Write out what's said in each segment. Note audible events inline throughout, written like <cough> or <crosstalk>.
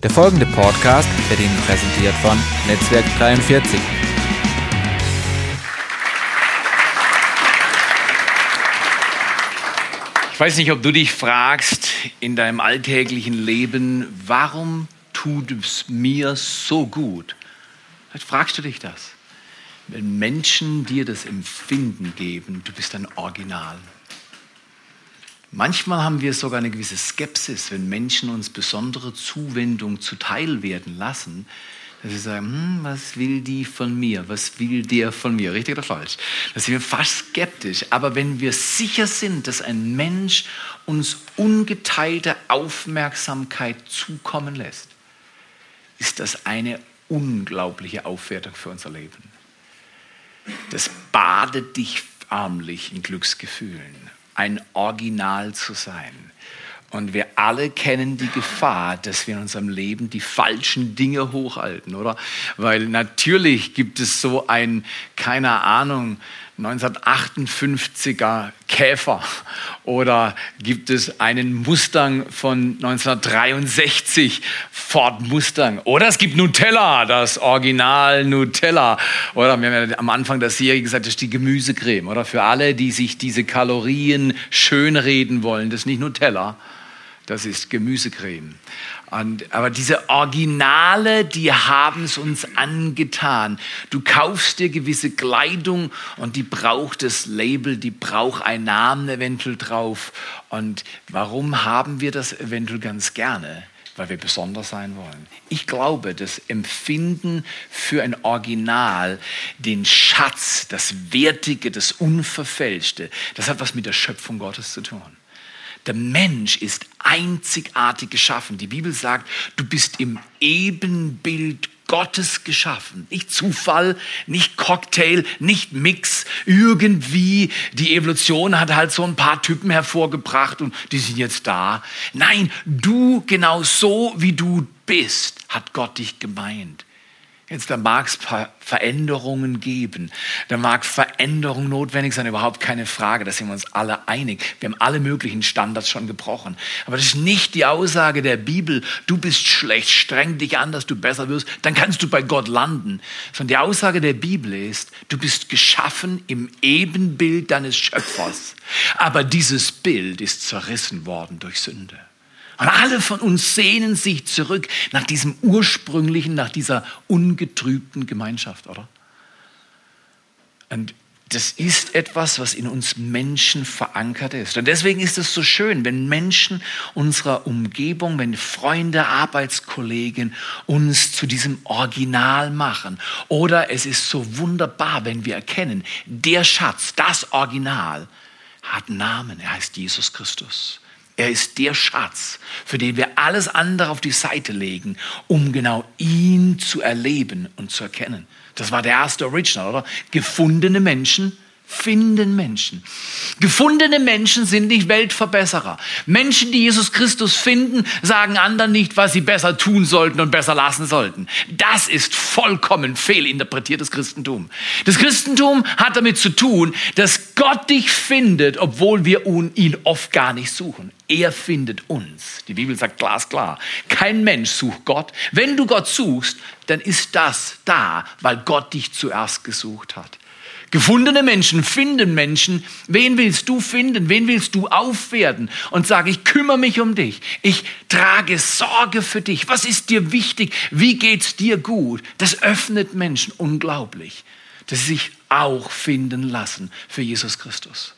Der folgende Podcast wird Ihnen präsentiert von Netzwerk 43. Ich weiß nicht, ob du dich fragst in deinem alltäglichen Leben, warum tut es mir so gut? Vielleicht fragst du dich das. Wenn Menschen dir das Empfinden geben, du bist ein Original. Manchmal haben wir sogar eine gewisse Skepsis, wenn Menschen uns besondere Zuwendung zuteil werden lassen, dass sie sagen, hm, was will die von mir? Was will der von mir? Richtig oder falsch? Da sind wir fast skeptisch. Aber wenn wir sicher sind, dass ein Mensch uns ungeteilte Aufmerksamkeit zukommen lässt, ist das eine unglaubliche Aufwertung für unser Leben. Das badet dich armlich in Glücksgefühlen ein Original zu sein. Und wir alle kennen die Gefahr, dass wir in unserem Leben die falschen Dinge hochhalten, oder? Weil natürlich gibt es so ein, keine Ahnung, 1958er Käfer? Oder gibt es einen Mustang von 1963 Ford Mustang? Oder es gibt Nutella, das Original Nutella. Oder wir haben ja am Anfang der Serie gesagt, das ist die Gemüsecreme. Oder für alle, die sich diese Kalorien schönreden wollen, das ist nicht Nutella, das ist Gemüsecreme. Und, aber diese Originale, die haben es uns angetan. Du kaufst dir gewisse Kleidung und die braucht das Label, die braucht einen Namen eventuell drauf. Und warum haben wir das eventuell ganz gerne? Weil wir besonders sein wollen. Ich glaube, das Empfinden für ein Original, den Schatz, das Wertige, das Unverfälschte, das hat was mit der Schöpfung Gottes zu tun. Der Mensch ist einzigartig geschaffen. Die Bibel sagt, du bist im Ebenbild Gottes geschaffen. Nicht Zufall, nicht Cocktail, nicht Mix. Irgendwie, die Evolution hat halt so ein paar Typen hervorgebracht und die sind jetzt da. Nein, du genau so, wie du bist, hat Gott dich gemeint. Jetzt, da mag es Veränderungen geben. Da mag Veränderung notwendig sein, überhaupt keine Frage. Da sind wir uns alle einig. Wir haben alle möglichen Standards schon gebrochen. Aber das ist nicht die Aussage der Bibel, du bist schlecht, streng dich an, dass du besser wirst, dann kannst du bei Gott landen. Sondern die Aussage der Bibel ist, du bist geschaffen im Ebenbild deines Schöpfers. Aber dieses Bild ist zerrissen worden durch Sünde. Und alle von uns sehnen sich zurück nach diesem ursprünglichen, nach dieser ungetrübten Gemeinschaft, oder? Und das ist etwas, was in uns Menschen verankert ist. Und deswegen ist es so schön, wenn Menschen unserer Umgebung, wenn Freunde, Arbeitskollegen uns zu diesem Original machen. Oder es ist so wunderbar, wenn wir erkennen, der Schatz, das Original, hat Namen. Er heißt Jesus Christus. Er ist der Schatz, für den wir alles andere auf die Seite legen, um genau ihn zu erleben und zu erkennen. Das war der erste Original, oder? Gefundene Menschen finden Menschen. Gefundene Menschen sind nicht Weltverbesserer. Menschen, die Jesus Christus finden, sagen anderen nicht, was sie besser tun sollten und besser lassen sollten. Das ist vollkommen fehlinterpretiertes Christentum. Das Christentum hat damit zu tun, dass Gott dich findet, obwohl wir ihn oft gar nicht suchen. Er findet uns. Die Bibel sagt glasklar, kein Mensch sucht Gott. Wenn du Gott suchst, dann ist das da, weil Gott dich zuerst gesucht hat. Gefundene Menschen finden Menschen. Wen willst du finden? Wen willst du aufwerten? Und sage, ich kümmere mich um dich. Ich trage Sorge für dich. Was ist dir wichtig? Wie geht's dir gut? Das öffnet Menschen unglaublich, dass sie sich auch finden lassen für Jesus Christus.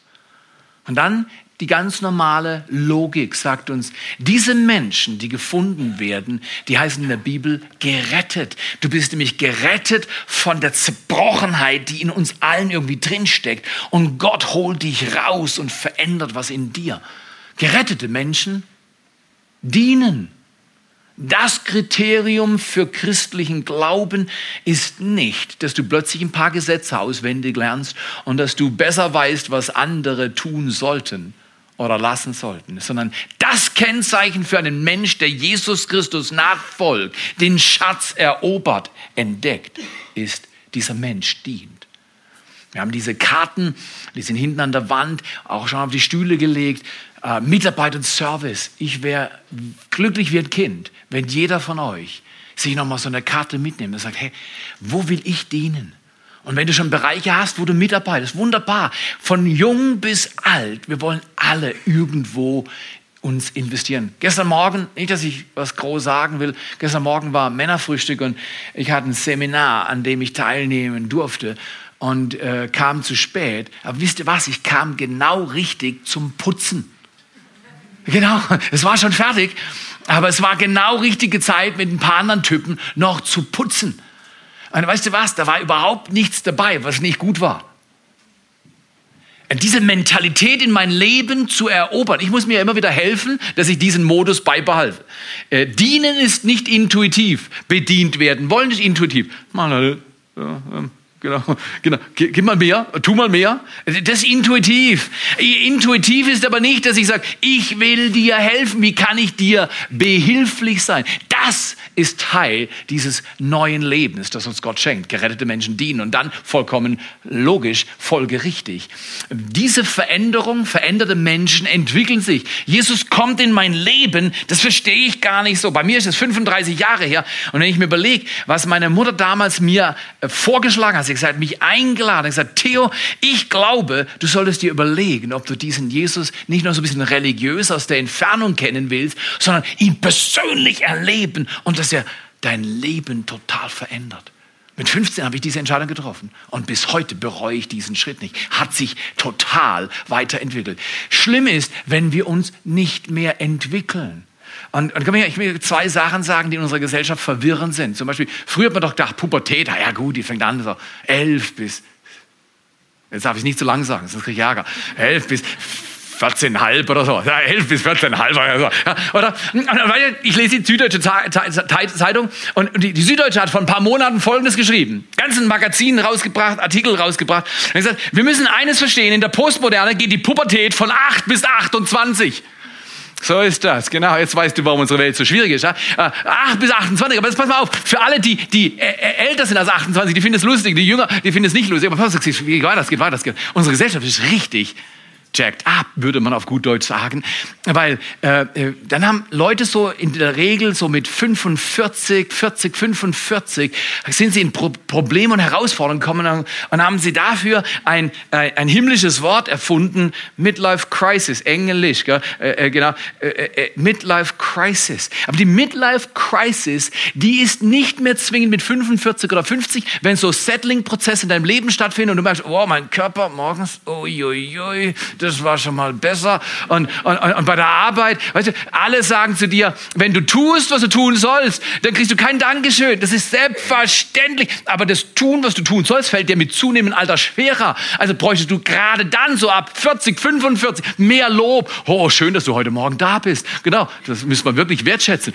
Und dann die ganz normale Logik sagt uns, diese Menschen, die gefunden werden, die heißen in der Bibel gerettet. Du bist nämlich gerettet von der Zerbrochenheit, die in uns allen irgendwie drinsteckt. Und Gott holt dich raus und verändert was in dir. Gerettete Menschen dienen. Das Kriterium für christlichen Glauben ist nicht, dass du plötzlich ein paar Gesetze auswendig lernst und dass du besser weißt, was andere tun sollten oder lassen sollten, sondern das Kennzeichen für einen Mensch, der Jesus Christus nachfolgt, den Schatz erobert, entdeckt, ist, dieser Mensch dient. Wir haben diese Karten, die sind hinten an der Wand, auch schon auf die Stühle gelegt. Äh, Mitarbeit und Service. Ich wäre glücklich wie ein Kind, wenn jeder von euch sich nochmal so eine Karte mitnimmt und sagt, hey, wo will ich dienen? Und wenn du schon Bereiche hast, wo du mitarbeitest, wunderbar. Von jung bis alt, wir wollen alle irgendwo uns investieren. Gestern Morgen, nicht, dass ich was groß sagen will, gestern Morgen war Männerfrühstück und ich hatte ein Seminar, an dem ich teilnehmen durfte und äh, kam zu spät. Aber wisst ihr was? Ich kam genau richtig zum Putzen. Genau, es war schon fertig, aber es war genau richtige Zeit mit ein paar anderen Typen noch zu putzen. Und weißt du was? Da war überhaupt nichts dabei, was nicht gut war diese Mentalität in mein Leben zu erobern. Ich muss mir immer wieder helfen, dass ich diesen Modus beibehalte. Äh, dienen ist nicht intuitiv. Bedient werden wollen ist intuitiv. Mal, äh, äh, Genau, genau. Gib mal mehr, tu mal mehr. Das ist intuitiv. Intuitiv ist aber nicht, dass ich sage, ich will dir helfen. Wie kann ich dir behilflich sein? Das ist Teil dieses neuen Lebens, das uns Gott schenkt. Gerettete Menschen dienen und dann vollkommen logisch, folgerichtig. Diese Veränderung, veränderte Menschen entwickeln sich. Jesus kommt in mein Leben, das verstehe ich gar nicht so. Bei mir ist es 35 Jahre her und wenn ich mir überlege, was meine Mutter damals mir äh, vorgeschlagen hat, sie gesagt, mich eingeladen, gesagt, Theo, ich glaube, du solltest dir überlegen, ob du diesen Jesus nicht nur so ein bisschen religiös aus der Entfernung kennen willst, sondern ihn persönlich erleben und dass er dein Leben total verändert. Mit 15 habe ich diese Entscheidung getroffen und bis heute bereue ich diesen Schritt nicht. Hat sich total weiterentwickelt. Schlimm ist, wenn wir uns nicht mehr entwickeln. Und, und ich will zwei Sachen sagen, die in unserer Gesellschaft verwirrend sind. Zum Beispiel, früher hat man doch gedacht, Pubertät, ja gut, die fängt an so elf bis, jetzt darf ich nicht zu lang sagen, sonst kriege ich Ärger, elf bis 14,5 oder so. Ja, 11 bis 14,5 oder so. Ja, oder, ich lese die Süddeutsche Zeitung und die, die, Süddeutsche hat vor ein paar Monaten Folgendes geschrieben. Ganzen Magazin rausgebracht, Artikel rausgebracht. Und gesagt, wir müssen eines verstehen, in der Postmoderne geht die Pubertät von 8 bis 28. So ist das, genau. Jetzt weißt du, warum unsere Welt so schwierig ist. Ja? 8 äh, bis 28, aber jetzt pass mal auf, für alle, die, die älter sind als 28, die finden es lustig, die Jünger, die finden es nicht lustig. Aber pass auf, wie weiter, das geht weiter, das geht. Unsere Gesellschaft ist richtig jacked up, würde man auf gut Deutsch sagen. Weil äh, äh, dann haben Leute so in der Regel so mit 45, 40, 45, sind sie in Pro Probleme und Herausforderungen gekommen und haben sie dafür ein, ein, ein himmlisches Wort erfunden, Midlife Crisis, Englisch, gell? Äh, äh genau, äh, äh, Midlife Crisis. Aber die Midlife Crisis, die ist nicht mehr zwingend mit 45 oder 50, wenn so Settling-Prozesse in deinem Leben stattfinden und du merkst, oh, mein Körper morgens, uiuiui, ui, ui, das war schon mal besser. Und, und, und bei der Arbeit, weißt du, alle sagen zu dir, wenn du tust, was du tun sollst, dann kriegst du kein Dankeschön. Das ist selbstverständlich. Aber das Tun, was du tun sollst, fällt dir mit zunehmendem Alter schwerer. Also bräuchtest du gerade dann so ab 40, 45 mehr Lob. Oh, schön, dass du heute Morgen da bist. Genau, das müssen wir wirklich wertschätzen.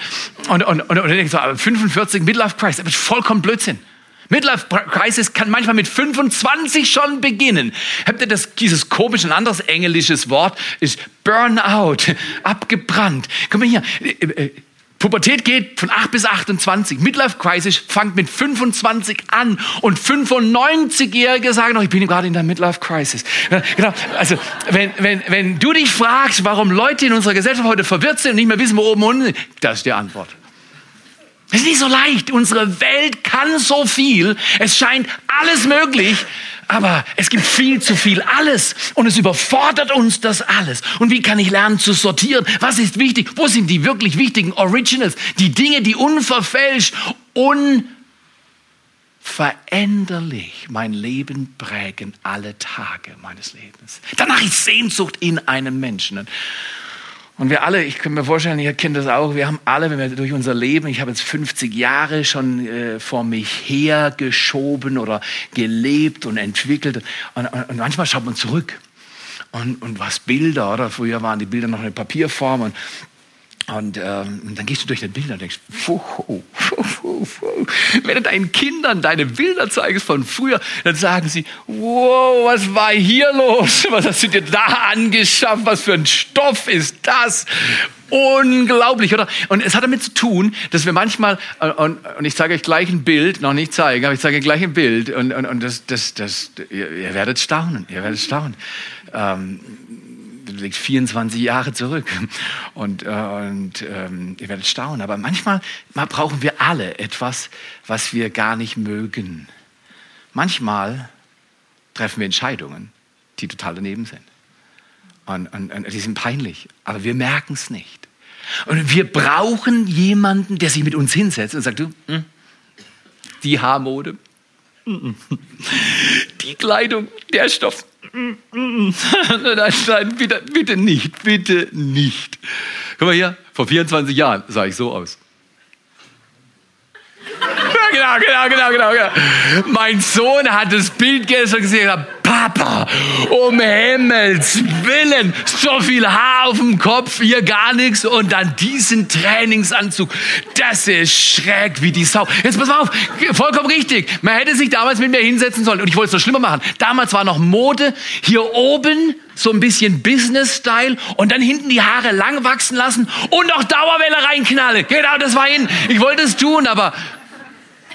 Und, und, und, und dann denkst du, 45 Midlife Crisis, das ist vollkommen Blödsinn. Midlife Crisis kann manchmal mit 25 schon beginnen. Habt ihr das, dieses komische, anderes englisches Wort ist Burnout, <laughs> abgebrannt. Guck mal hier, äh, äh, Pubertät geht von 8 bis 28. Midlife Crisis fängt mit 25 an und 95-Jährige sagen noch, ich bin gerade in der Midlife Crisis. Genau. Also, wenn, wenn, wenn du dich fragst, warum Leute in unserer Gesellschaft heute verwirrt sind und nicht mehr wissen, wo oben und unten, das ist die Antwort. Es ist nicht so leicht. Unsere Welt kann so viel. Es scheint alles möglich. Aber es gibt viel zu viel alles. Und es überfordert uns das alles. Und wie kann ich lernen zu sortieren? Was ist wichtig? Wo sind die wirklich wichtigen Originals? Die Dinge, die unverfälscht, unveränderlich mein Leben prägen alle Tage meines Lebens. Danach ist Sehnsucht in einem Menschen. Und wir alle, ich kann mir vorstellen, ihr kennt das auch, wir haben alle, wenn wir durch unser Leben, ich habe jetzt 50 Jahre schon äh, vor mich hergeschoben oder gelebt und entwickelt. Und, und, und manchmal schaut man zurück und, und was Bilder, oder früher waren die Bilder noch in Papierform und Und ähm, dann gehst du durch deine Bilder und denkst, fuh, fuh, fuh, fuh. wenn du deinen Kindern deine Bilder zeigst von früher, dann sagen sie, wow, was war hier los? Was hast du dir da angeschafft? Was für ein Stoff ist das? Unglaublich, oder? Und es hat damit zu tun, dass wir manchmal, äh, und, und ich zeige euch gleich ein Bild, noch nicht zeigen, aber ich zeige euch gleich ein Bild und, und, und das, das, das, ihr, ihr werdet staunen, ihr werdet staunen. Ähm, liegt 24 Jahre zurück. Und, äh, und ähm, ihr werdet staunen. Aber manchmal brauchen wir alle etwas, was wir gar nicht mögen. Manchmal treffen wir Entscheidungen, die total daneben sind. Und, und, und die sind peinlich, aber wir merken es nicht. Und wir brauchen jemanden, der sich mit uns hinsetzt und sagt, du, hm, die Haarmode, <laughs> die Kleidung, der Stoff, <laughs> nein, nein, bitte, bitte nicht, bitte nicht. Guck mal hier, vor 24 Jahren sah ich so aus. <laughs> Ja, genau, genau, genau, genau. Mein Sohn hat das Bild gestern gesehen und gesagt, Papa, um Himmels Willen, so viel Haar auf dem Kopf, hier gar nichts und dann diesen Trainingsanzug. Das ist schräg wie die Sau. Jetzt pass mal auf, vollkommen richtig. Man hätte sich damals mit mir hinsetzen sollen und ich wollte es noch schlimmer machen. Damals war noch Mode, hier oben so ein bisschen Business-Style und dann hinten die Haare lang wachsen lassen und noch Dauerwelle reinknallen. Genau, das war hin. Ich wollte es tun, aber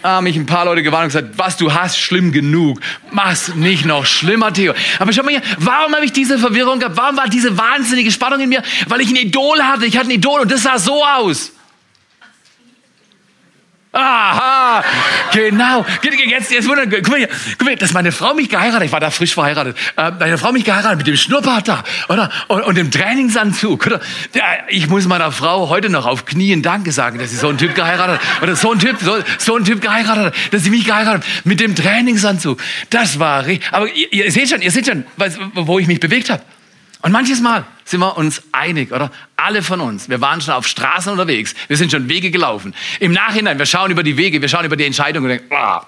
haben mich ein paar Leute gewarnt und gesagt, was du hast, schlimm genug. Mach's nicht noch schlimmer, Theo. Aber schau mal hier, warum habe ich diese Verwirrung gehabt? Warum war diese wahnsinnige Spannung in mir? Weil ich ein Idol hatte. Ich hatte ein Idol und das sah so aus. Aha, genau. Jetzt, jetzt wundern, guck mal hier, guck mal, dass meine Frau mich geheiratet, ich war da frisch verheiratet, äh, meine Frau mich geheiratet mit dem Schnurrbart da, oder? Und, und dem Trainingsanzug, oder? Ja, ich muss meiner Frau heute noch auf Knien Danke sagen, dass sie so einen Typ geheiratet hat, oder so einen Typ, so, so einen Typ geheiratet hat, dass sie mich geheiratet hat mit dem Trainingsanzug. Das war richtig. Aber ihr, ihr seht schon, ihr seht schon, wo ich mich bewegt habe. Und manches Mal sind wir uns einig, oder? Alle von uns. Wir waren schon auf Straßen unterwegs. Wir sind schon Wege gelaufen. Im Nachhinein, wir schauen über die Wege, wir schauen über die Entscheidungen und denken, ah,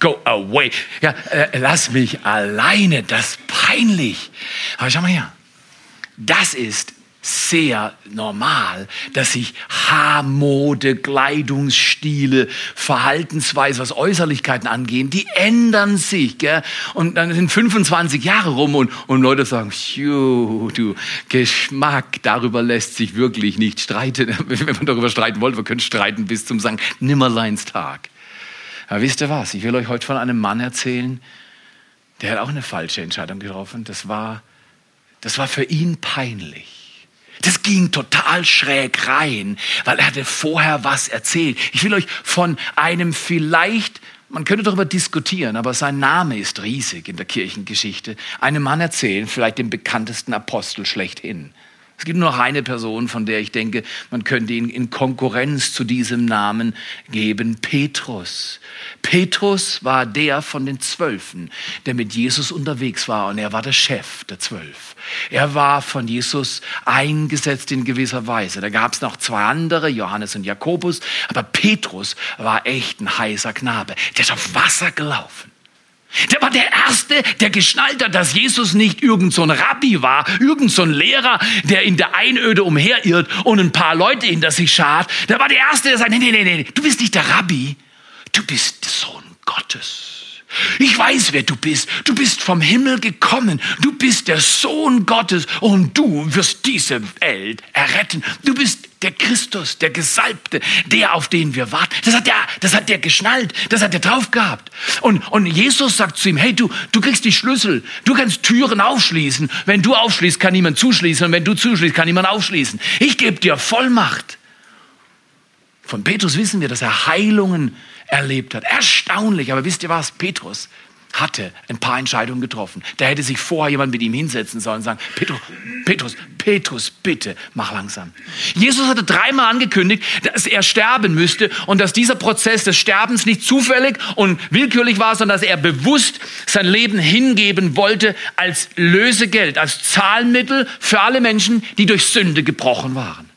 go away. Ja, äh, lass mich alleine. Das ist peinlich. Aber schau mal her. Das ist sehr normal, dass sich Haarmode, Kleidungsstile, Verhaltensweise, was Äußerlichkeiten angehen, die ändern sich. Gell? Und dann sind 25 Jahre rum und, und Leute sagen, du, Geschmack, darüber lässt sich wirklich nicht streiten. <laughs> Wenn man darüber streiten wollte, wir können streiten bis zum St. Nimmerleinstag. Aber wisst ihr was? Ich will euch heute von einem Mann erzählen, der hat auch eine falsche Entscheidung getroffen. Das war, das war für ihn peinlich. Das ging total schräg rein, weil er hatte vorher was erzählt. Ich will euch von einem vielleicht, man könnte darüber diskutieren, aber sein Name ist riesig in der Kirchengeschichte, einem Mann erzählen, vielleicht dem bekanntesten Apostel schlechthin. Es gibt nur noch eine Person, von der ich denke, man könnte ihn in Konkurrenz zu diesem Namen geben, Petrus. Petrus war der von den Zwölfen, der mit Jesus unterwegs war und er war der Chef der Zwölf. Er war von Jesus eingesetzt in gewisser Weise. Da gab es noch zwei andere, Johannes und Jakobus, aber Petrus war echt ein heißer Knabe. Der ist auf Wasser gelaufen. Der war der Erste, der geschnallt hat, dass Jesus nicht irgend so Rabbi war, irgend so Lehrer, der in der Einöde umherirrt und ein paar Leute hinter sich schart. Der war der Erste, der sagt, nee, nee, nee, nee, du bist nicht der Rabbi, du bist der Sohn Gottes. Ich weiß, wer du bist. Du bist vom Himmel gekommen. Du bist der Sohn Gottes und du wirst diese Welt erretten. Du bist der Christus, der Gesalbte, der, auf den wir warten. Das hat der, das hat der geschnallt. Das hat der drauf gehabt. Und, und Jesus sagt zu ihm, hey, du, du kriegst die Schlüssel. Du kannst Türen aufschließen. Wenn du aufschließt, kann niemand zuschließen. Und wenn du zuschließt, kann niemand aufschließen. Ich gebe dir Vollmacht. Von Petrus wissen wir, dass er Heilungen erlebt hat. Erstaunlich, aber wisst ihr was? Petrus hatte ein paar Entscheidungen getroffen. Da hätte sich vorher jemand mit ihm hinsetzen sollen und sagen, Petrus, Petrus, Petrus, bitte, mach langsam. Jesus hatte dreimal angekündigt, dass er sterben müsste und dass dieser Prozess des Sterbens nicht zufällig und willkürlich war, sondern dass er bewusst sein Leben hingeben wollte als Lösegeld, als Zahlmittel für alle Menschen, die durch Sünde gebrochen waren.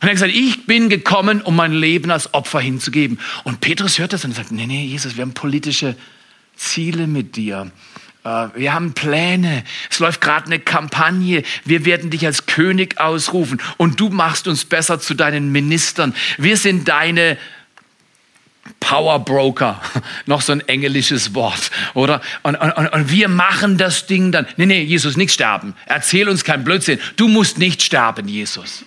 Und er hat gesagt, ich bin gekommen, um mein Leben als Opfer hinzugeben. Und Petrus hört das und sagt, nee, nee, Jesus, wir haben politische Ziele mit dir. Äh, wir haben Pläne. Es läuft gerade eine Kampagne. Wir werden dich als König ausrufen und du machst uns besser zu deinen Ministern. Wir sind deine Power Broker, <laughs> noch so ein englisches Wort, oder? Und, und, und wir machen das Ding dann. Nee, nee, Jesus, nicht sterben. Erzähl uns kein Blödsinn. Du musst nicht sterben, Jesus.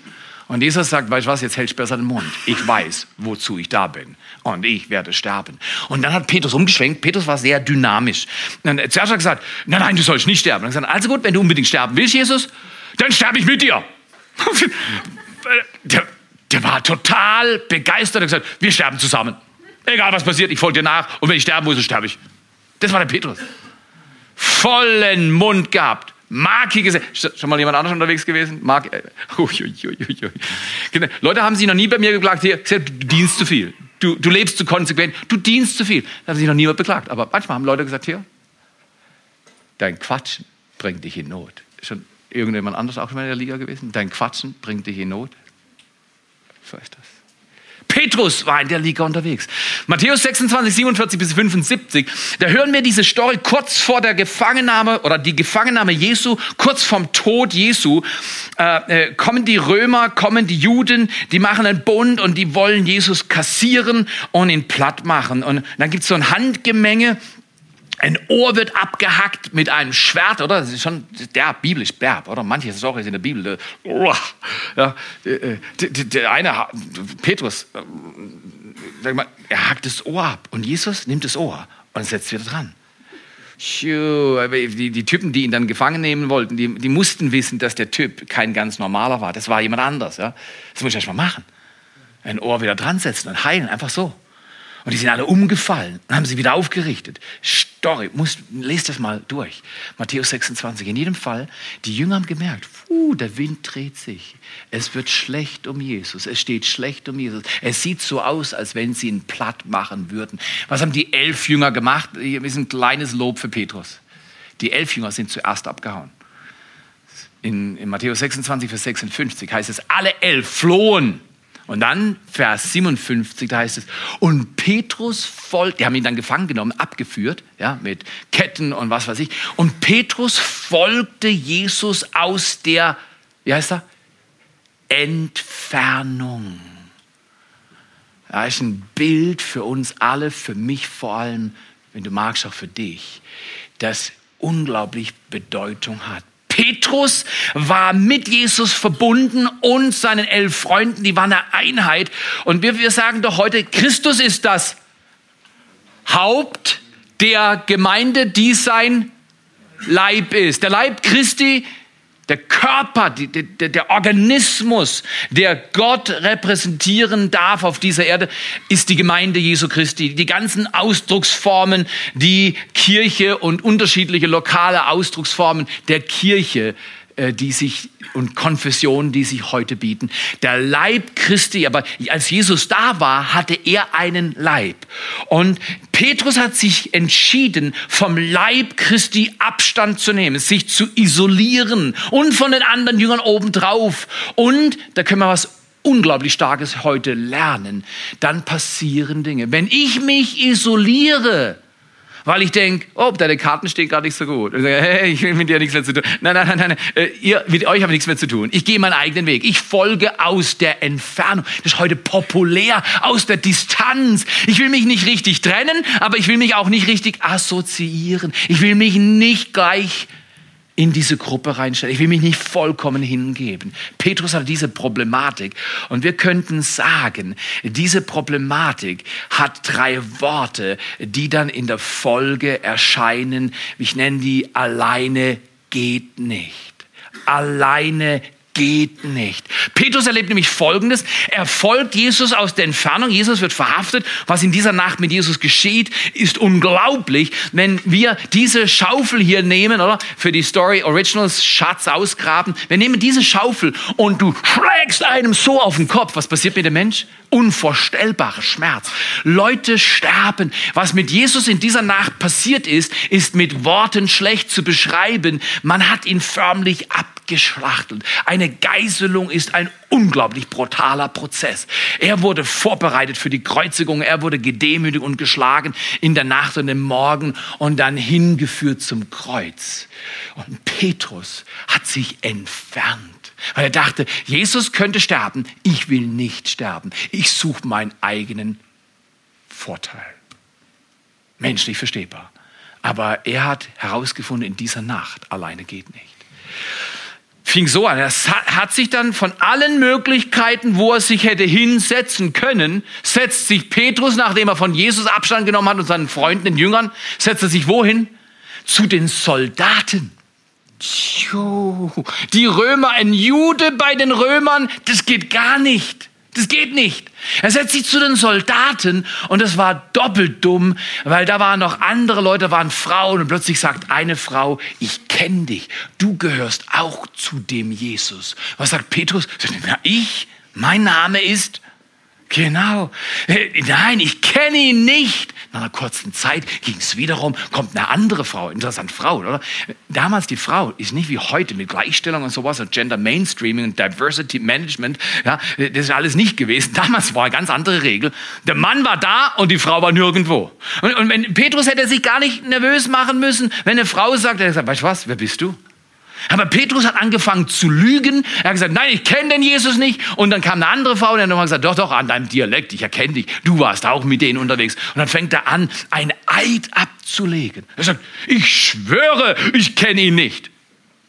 Und Jesus sagt, weißt du was, jetzt hältst du besser den Mund. Ich weiß, wozu ich da bin. Und ich werde sterben. Und dann hat Petrus umgeschwenkt. Petrus war sehr dynamisch. Und zuerst hat er gesagt, nein, nein, du sollst nicht sterben. Und er gesagt, also gut, wenn du unbedingt sterben willst, Jesus, dann sterbe ich mit dir. <laughs> der, der war total begeistert und gesagt, wir sterben zusammen. Egal was passiert, ich folge dir nach und wenn ich sterben muss, dann sterbe ich. Das war der Petrus. Vollen Mund gehabt. Marki gesehen. Schon mal jemand anders unterwegs gewesen? Mark, äh, genau. Leute haben sich noch nie bei mir geklagt, hier, du dienst zu viel. Du, du lebst zu konsequent. Du dienst zu viel. Da hat sich noch niemand beklagt. Aber manchmal haben Leute gesagt, hier, dein Quatschen bringt dich in Not. Schon irgendjemand anders auch schon mal in der Liga gewesen? Dein Quatschen bringt dich in Not. So ist das. Petrus war in der Liga unterwegs. Matthäus 26, 47 bis 75, da hören wir diese Story kurz vor der Gefangennahme oder die Gefangennahme Jesu, kurz vom Tod Jesu, äh, äh, kommen die Römer, kommen die Juden, die machen einen Bund und die wollen Jesus kassieren und ihn platt machen. Und dann gibt es so ein Handgemenge ein Ohr wird abgehackt mit einem Schwert, oder? Das ist schon der biblisch Berb, oder? Manche Sachen in der Bibel. Ja, der, der eine, Petrus, sag mal, er hackt das Ohr ab und Jesus nimmt das Ohr und setzt wieder dran. Die, die Typen, die ihn dann gefangen nehmen wollten, die, die mussten wissen, dass der Typ kein ganz normaler war. Das war jemand anders. Ja? Das muss ich erst mal machen. Ein Ohr wieder dran setzen und heilen, einfach so. Und die sind alle umgefallen und haben sie wieder aufgerichtet. Story, muss, lest das mal durch. Matthäus 26. In jedem Fall, die Jünger haben gemerkt, uh, der Wind dreht sich. Es wird schlecht um Jesus. Es steht schlecht um Jesus. Es sieht so aus, als wenn sie ihn platt machen würden. Was haben die elf Jünger gemacht? Hier ist ein kleines Lob für Petrus. Die elf Jünger sind zuerst abgehauen. In, in Matthäus 26, Vers 56 heißt es, alle elf flohen und dann Vers 57, da heißt es, und Petrus folgte, die haben ihn dann gefangen genommen, abgeführt, ja, mit Ketten und was weiß ich. Und Petrus folgte Jesus aus der, wie heißt er? Entfernung. Das ist ein Bild für uns alle, für mich vor allem, wenn du magst, auch für dich, das unglaublich Bedeutung hat. Petrus war mit Jesus verbunden und seinen elf Freunden, die waren eine Einheit. Und wir, wir sagen doch heute, Christus ist das Haupt der Gemeinde, die sein Leib ist. Der Leib Christi der Körper, die, der, der Organismus, der Gott repräsentieren darf auf dieser Erde, ist die Gemeinde Jesu Christi. Die ganzen Ausdrucksformen, die Kirche und unterschiedliche lokale Ausdrucksformen der Kirche die sich und Konfessionen, die sich heute bieten. Der Leib Christi, aber als Jesus da war, hatte er einen Leib. Und Petrus hat sich entschieden, vom Leib Christi Abstand zu nehmen, sich zu isolieren und von den anderen Jüngern obendrauf. Und da können wir was unglaublich Starkes heute lernen. Dann passieren Dinge. Wenn ich mich isoliere, weil ich denke, oh, deine Karten stehen gerade nicht so gut. Und ich sage, hey, ich will mit dir nichts mehr zu tun. Nein, nein, nein, nein, äh, ihr, mit euch habe ich nichts mehr zu tun. Ich gehe meinen eigenen Weg. Ich folge aus der Entfernung. Das ist heute populär, aus der Distanz. Ich will mich nicht richtig trennen, aber ich will mich auch nicht richtig assoziieren. Ich will mich nicht gleich in diese Gruppe reinstellen. Ich will mich nicht vollkommen hingeben. Petrus hatte diese Problematik und wir könnten sagen, diese Problematik hat drei Worte, die dann in der Folge erscheinen. Ich nenne die alleine geht nicht. Alleine geht nicht. Petrus erlebt nämlich Folgendes. Er folgt Jesus aus der Entfernung. Jesus wird verhaftet. Was in dieser Nacht mit Jesus geschieht, ist unglaublich. Wenn wir diese Schaufel hier nehmen, oder? Für die Story Originals Schatz ausgraben. Wir nehmen diese Schaufel und du schlägst einem so auf den Kopf. Was passiert mit dem Mensch? Unvorstellbarer Schmerz. Leute sterben. Was mit Jesus in dieser Nacht passiert ist, ist mit Worten schlecht zu beschreiben. Man hat ihn förmlich abgegeben geschlachtelt. Eine Geißelung ist ein unglaublich brutaler Prozess. Er wurde vorbereitet für die Kreuzigung, er wurde gedemütigt und geschlagen in der Nacht und im Morgen und dann hingeführt zum Kreuz. Und Petrus hat sich entfernt, weil er dachte, Jesus könnte sterben, ich will nicht sterben. Ich suche meinen eigenen Vorteil. Menschlich verstehbar. Aber er hat herausgefunden, in dieser Nacht alleine geht nicht. Fing so an. Er hat sich dann von allen Möglichkeiten, wo er sich hätte hinsetzen können, setzt sich Petrus, nachdem er von Jesus Abstand genommen hat und seinen Freunden, den Jüngern, setzt er sich wohin? Zu den Soldaten. Die Römer, ein Jude bei den Römern, das geht gar nicht. Das geht nicht. Er setzt sich zu den Soldaten und das war doppelt dumm, weil da waren noch andere Leute, waren Frauen und plötzlich sagt eine Frau, ich kenne dich, du gehörst auch zu dem Jesus. Was sagt Petrus? Na, ich? Mein Name ist Genau. Äh, nein, ich kenne ihn nicht. Nach einer kurzen Zeit ging es wiederum, kommt eine andere Frau, interessant Frau, oder? Damals die Frau ist nicht wie heute mit Gleichstellung und sowas und Gender Mainstreaming und Diversity Management. Ja, das ist alles nicht gewesen. <laughs> Damals war eine ganz andere Regel. Der Mann war da und die Frau war nirgendwo. Und, und wenn Petrus hätte sich gar nicht nervös machen müssen, wenn eine Frau sagt, er sagt, weißt du was, wer bist du? Aber Petrus hat angefangen zu lügen. Er hat gesagt, nein, ich kenne den Jesus nicht. Und dann kam eine andere Frau und er hat nochmal gesagt, doch, doch, an deinem Dialekt, ich erkenne dich. Du warst auch mit denen unterwegs. Und dann fängt er an, ein Eid abzulegen. Er sagt, ich schwöre, ich kenne ihn nicht.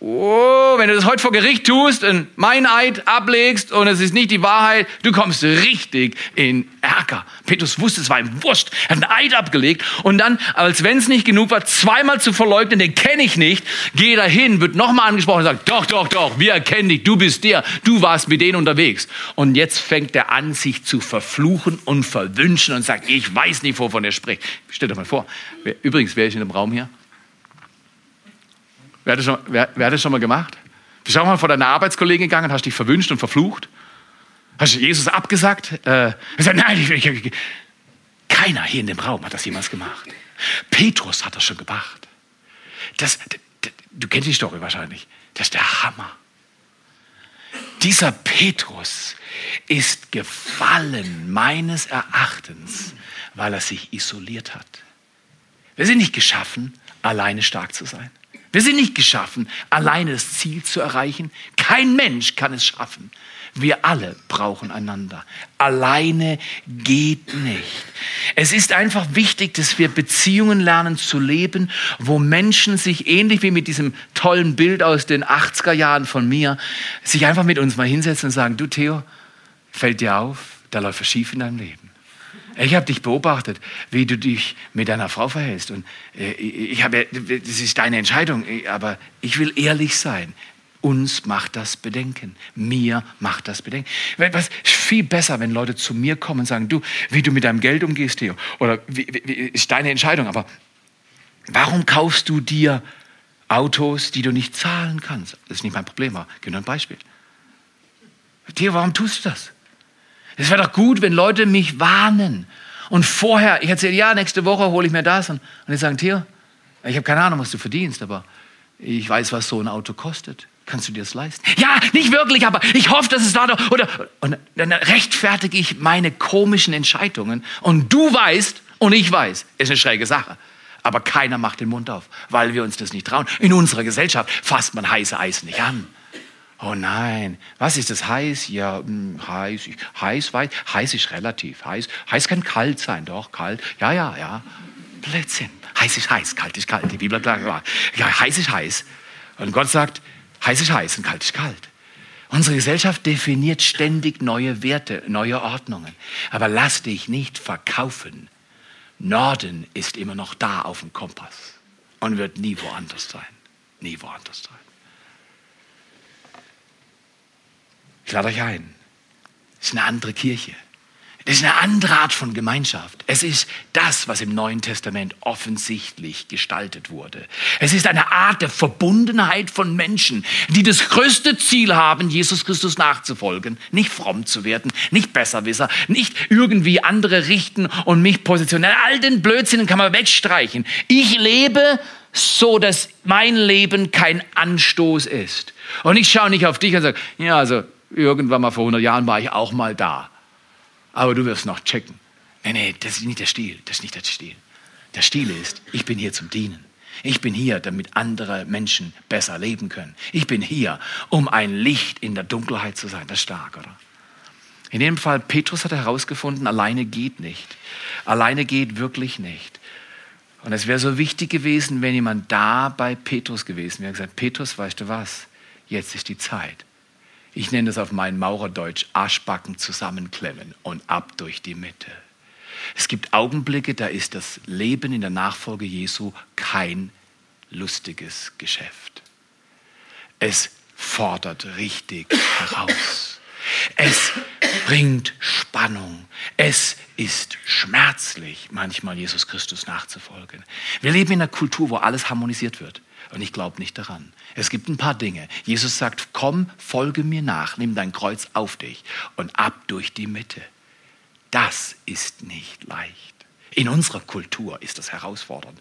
Oh, wenn du das heute vor Gericht tust und mein Eid ablegst und es ist nicht die Wahrheit, du kommst richtig in Ärger. Petrus wusste, es war ihm wurscht. Er hat einen Eid abgelegt und dann, als wenn es nicht genug war, zweimal zu verleugnen, den kenne ich nicht, geht er hin, wird nochmal angesprochen und sagt, doch, doch, doch, wir erkennen dich, du bist der, du warst mit denen unterwegs. Und jetzt fängt er an, sich zu verfluchen und verwünschen und sagt, ich weiß nicht, wovon er spricht. Stellt euch mal vor. Übrigens, wer ist in dem Raum hier? Wer hat das schon, wer, wer hat das schon mal gemacht? Bist du auch mal vor deiner Arbeitskollegin gegangen und hast dich verwünscht und verflucht? Hast du Jesus abgesagt? Äh, gesagt, nein, ich, ich, ich, keiner hier in dem Raum hat das jemals gemacht. Petrus hat das schon gemacht. Das, du kennst die Story wahrscheinlich. Das ist der Hammer. Dieser Petrus ist gefallen meines Erachtens, weil er sich isoliert hat. Wir sind nicht geschaffen, alleine stark zu sein. Wir sind nicht geschaffen, alleine das Ziel zu erreichen. Kein Mensch kann es schaffen. Wir alle brauchen einander. Alleine geht nicht. Es ist einfach wichtig, dass wir Beziehungen lernen zu leben, wo Menschen sich ähnlich wie mit diesem tollen Bild aus den 80er Jahren von mir, sich einfach mit uns mal hinsetzen und sagen, du Theo, fällt dir auf, da läuft was schief in deinem Leben. Ich habe dich beobachtet, wie du dich mit deiner Frau verhältst. Und äh, ich habe, das ist deine Entscheidung, aber ich will ehrlich sein. Uns macht das Bedenken. Mir macht das Bedenken. Was viel besser, wenn Leute zu mir kommen und sagen, du, wie du mit deinem Geld umgehst, Theo, oder wie, wie, ist deine Entscheidung. Aber warum kaufst du dir Autos, die du nicht zahlen kannst? Das ist nicht mein Problem, aber nur ein Beispiel. Theo, warum tust du das? Es wäre doch gut, wenn Leute mich warnen. Und vorher, ich erzähle, ja, nächste Woche hole ich mir das. Und, und die sagen, Theo, ich habe keine Ahnung, was du verdienst, aber ich weiß, was so ein Auto kostet. Kannst du dir das leisten? Ja, nicht wirklich, aber ich hoffe, dass es da doch, oder, und dann rechtfertige ich meine komischen Entscheidungen. Und du weißt, und ich weiß, ist eine schräge Sache. Aber keiner macht den Mund auf, weil wir uns das nicht trauen. In unserer Gesellschaft fasst man heiße Eisen nicht an. Oh nein, was ist das heiß? Ja, hm, heiß, heiß, weiß, heiß ist relativ. Heiß, heiß kann kalt sein, doch, kalt. Ja, ja, ja. Blödsinn. Heiß ist heiß, kalt ist kalt. Die Bibel sagt, ja, heiß ist heiß. Und Gott sagt, heiß ist heiß und kalt ist kalt. Unsere Gesellschaft definiert ständig neue Werte, neue Ordnungen. Aber lass dich nicht verkaufen. Norden ist immer noch da auf dem Kompass und wird nie woanders sein. Nie woanders sein. Ich lade euch ein. Es ist eine andere Kirche. Es ist eine andere Art von Gemeinschaft. Es ist das, was im Neuen Testament offensichtlich gestaltet wurde. Es ist eine Art der Verbundenheit von Menschen, die das größte Ziel haben, Jesus Christus nachzufolgen. Nicht fromm zu werden, nicht Besserwisser, nicht irgendwie andere richten und mich positionieren. All den Blödsinn kann man wegstreichen. Ich lebe so dass mein Leben kein Anstoß ist. Und ich schaue nicht auf dich und sage, ja, also irgendwann mal vor 100 Jahren war ich auch mal da. Aber du wirst noch checken. Nee, nee, das ist nicht der Stil. Das ist nicht der Stil. Der Stil ist, ich bin hier zum Dienen. Ich bin hier, damit andere Menschen besser leben können. Ich bin hier, um ein Licht in der Dunkelheit zu sein. Das ist stark, oder? In dem Fall, Petrus hat herausgefunden, alleine geht nicht. Alleine geht wirklich nicht. Und es wäre so wichtig gewesen, wenn jemand da bei Petrus gewesen wäre. gesagt, Petrus, weißt du was? Jetzt ist die Zeit. Ich nenne das auf mein Maurerdeutsch Arschbacken zusammenklemmen und ab durch die Mitte. Es gibt Augenblicke, da ist das Leben in der Nachfolge Jesu kein lustiges Geschäft. Es fordert richtig heraus. Es bringt Spannung. Es ist schmerzlich, manchmal Jesus Christus nachzufolgen. Wir leben in einer Kultur, wo alles harmonisiert wird. Und ich glaube nicht daran. Es gibt ein paar Dinge. Jesus sagt, komm, folge mir nach, nimm dein Kreuz auf dich und ab durch die Mitte. Das ist nicht leicht. In unserer Kultur ist das herausfordernd.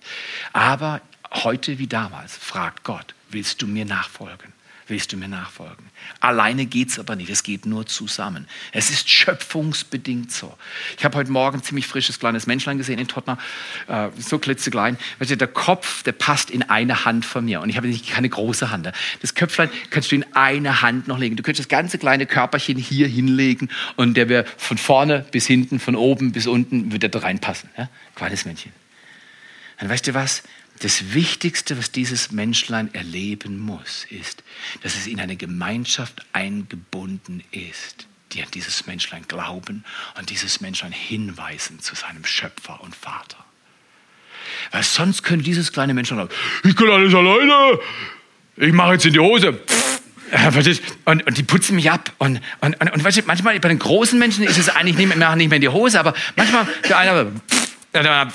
Aber heute wie damals fragt Gott, willst du mir nachfolgen? Willst du mir nachfolgen? Alleine geht es aber nicht, es geht nur zusammen. Es ist schöpfungsbedingt so. Ich habe heute Morgen ein ziemlich frisches kleines Menschlein gesehen in Tottenham, äh, so klitzeklein. Weißt du, der Kopf, der passt in eine Hand von mir und ich habe nicht keine große Hand. Das Köpflein kannst du in eine Hand noch legen. Du könntest das ganze kleine Körperchen hier hinlegen und der wäre von vorne bis hinten, von oben bis unten, würde da reinpassen. Ja? Kleines Männchen. Dann weißt du was? Das Wichtigste, was dieses Menschlein erleben muss, ist, dass es in eine Gemeinschaft eingebunden ist, die an dieses Menschlein glauben und dieses Menschlein hinweisen zu seinem Schöpfer und Vater. Weil sonst könnte dieses kleine Menschlein sagen, ich kann alles alleine, ich mache jetzt in die Hose. Und, und die putzen mich ab. Und, und, und, und weißt du, manchmal bei den großen Menschen ist es eigentlich nicht mehr, nicht mehr in die Hose, aber manchmal der eine,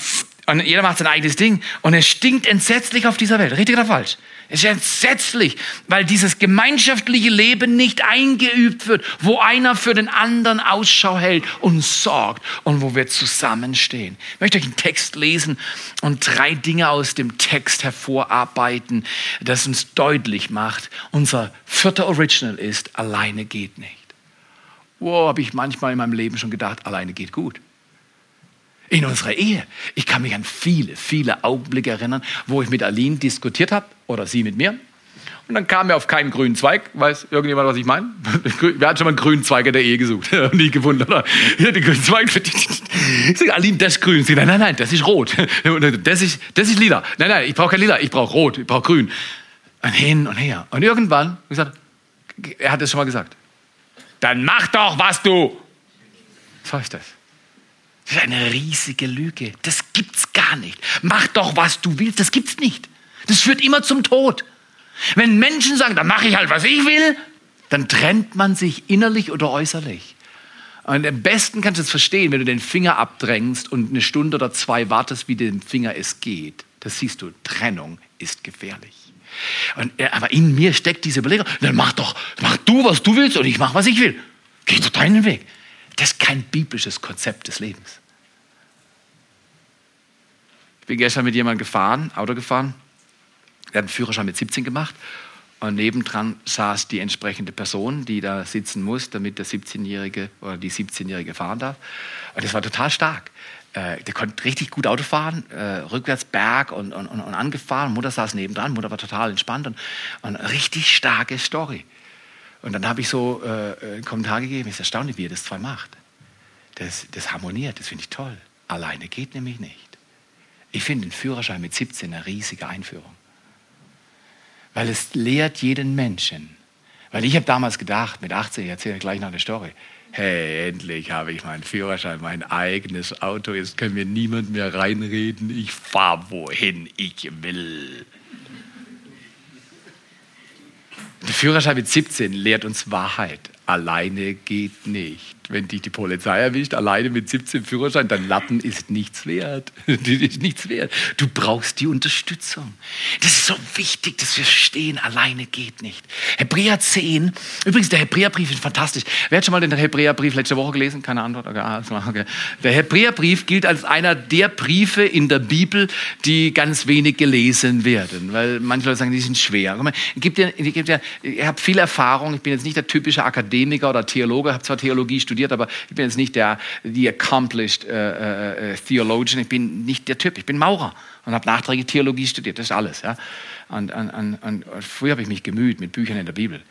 und jeder macht sein eigenes Ding. Und es stinkt entsetzlich auf dieser Welt. Richtig oder falsch? Es ist entsetzlich, weil dieses gemeinschaftliche Leben nicht eingeübt wird, wo einer für den anderen Ausschau hält und sorgt und wo wir zusammenstehen. Ich möchte euch einen Text lesen und drei Dinge aus dem Text hervorarbeiten, das uns deutlich macht, unser vierter Original ist, alleine geht nicht. Wow, habe ich manchmal in meinem Leben schon gedacht, alleine geht gut in unserer Ehe. Ich kann mich an viele, viele Augenblicke erinnern, wo ich mit Aline diskutiert habe oder sie mit mir. Und dann kam er auf keinen grünen Zweig. Weiß irgendjemand, was ich meine? <laughs> Wer hat schon mal einen grünen Zweig in der Ehe gesucht? <laughs> Nie gefunden, oder? Ja, den grünen Zweig. <laughs> Ich sage, Aline, das ist grün. Sie sagt, nein, nein, das ist rot. Das ist, das ist lila. Nein, nein, ich brauche kein lila, ich brauche rot, ich brauche grün. Und hin und her. Und irgendwann, wie gesagt, er hat es schon mal gesagt. Dann mach doch, was du. Was heißt das? Das ist eine riesige Lüge. Das gibt's gar nicht. Mach doch, was du willst. Das gibt's nicht. Das führt immer zum Tod. Wenn Menschen sagen, dann mache ich halt, was ich will, dann trennt man sich innerlich oder äußerlich. Und am besten kannst du es verstehen, wenn du den Finger abdrängst und eine Stunde oder zwei wartest, wie dem Finger es geht. Das siehst du, Trennung ist gefährlich. Und, aber in mir steckt diese Überlegung, dann mach doch, mach du, was du willst und ich mach, was ich will. Geh doch deinen Weg. Das ist kein biblisches Konzept des Lebens. Ich bin gestern mit jemandem gefahren, Auto gefahren. Er hat einen Führerschein mit 17 gemacht. Und nebendran saß die entsprechende Person, die da sitzen muss, damit der 17-Jährige oder die 17-Jährige fahren darf. Und das war total stark. Äh, der konnte richtig gut Auto fahren, äh, rückwärts Berg und, und, und, angefahren. Mutter saß nebendran, Mutter war total entspannt und, und richtig starke Story. Und dann habe ich so äh, einen Kommentar gegeben, ist erstaunlich, wie er das zwei macht. Das, das harmoniert, das finde ich toll. Alleine geht nämlich nicht. Ich finde den Führerschein mit 17 eine riesige Einführung. Weil es lehrt jeden Menschen. Weil ich habe damals gedacht, mit 18, ich erzähle gleich noch eine Story, hey, endlich habe ich meinen Führerschein, mein eigenes Auto, jetzt kann mir niemand mehr reinreden, ich fahre wohin ich will. Der Führerschein mit 17 lehrt uns Wahrheit. Alleine geht nicht. Wenn dich die Polizei erwischt, alleine mit 17 Führerschein, dein Lappen ist nichts wert. <laughs> ist nichts wert. Du brauchst die Unterstützung. Das ist so wichtig, dass wir stehen. Alleine geht nicht. Hebräer 10. Übrigens, der Hebräerbrief ist fantastisch. Wer hat schon mal den Hebräerbrief letzte Woche gelesen? Keine Antwort. Okay. Der Hebräerbrief gilt als einer der Briefe in der Bibel, die ganz wenig gelesen werden. Weil manche Leute sagen, die sind schwer. Ich, gibt ja, ich habe viel Erfahrung. Ich bin jetzt nicht der typische Akademiker oder Theologe. Ich habe zwar Theologie studiert, studiert, aber ich bin jetzt nicht der the accomplished äh, äh, Theologian. Ich bin nicht der Typ. Ich bin Maurer und habe nachträglich Theologie studiert. Das ist alles. Ja? Und, und, und, und früher habe ich mich gemüht mit Büchern in der Bibel.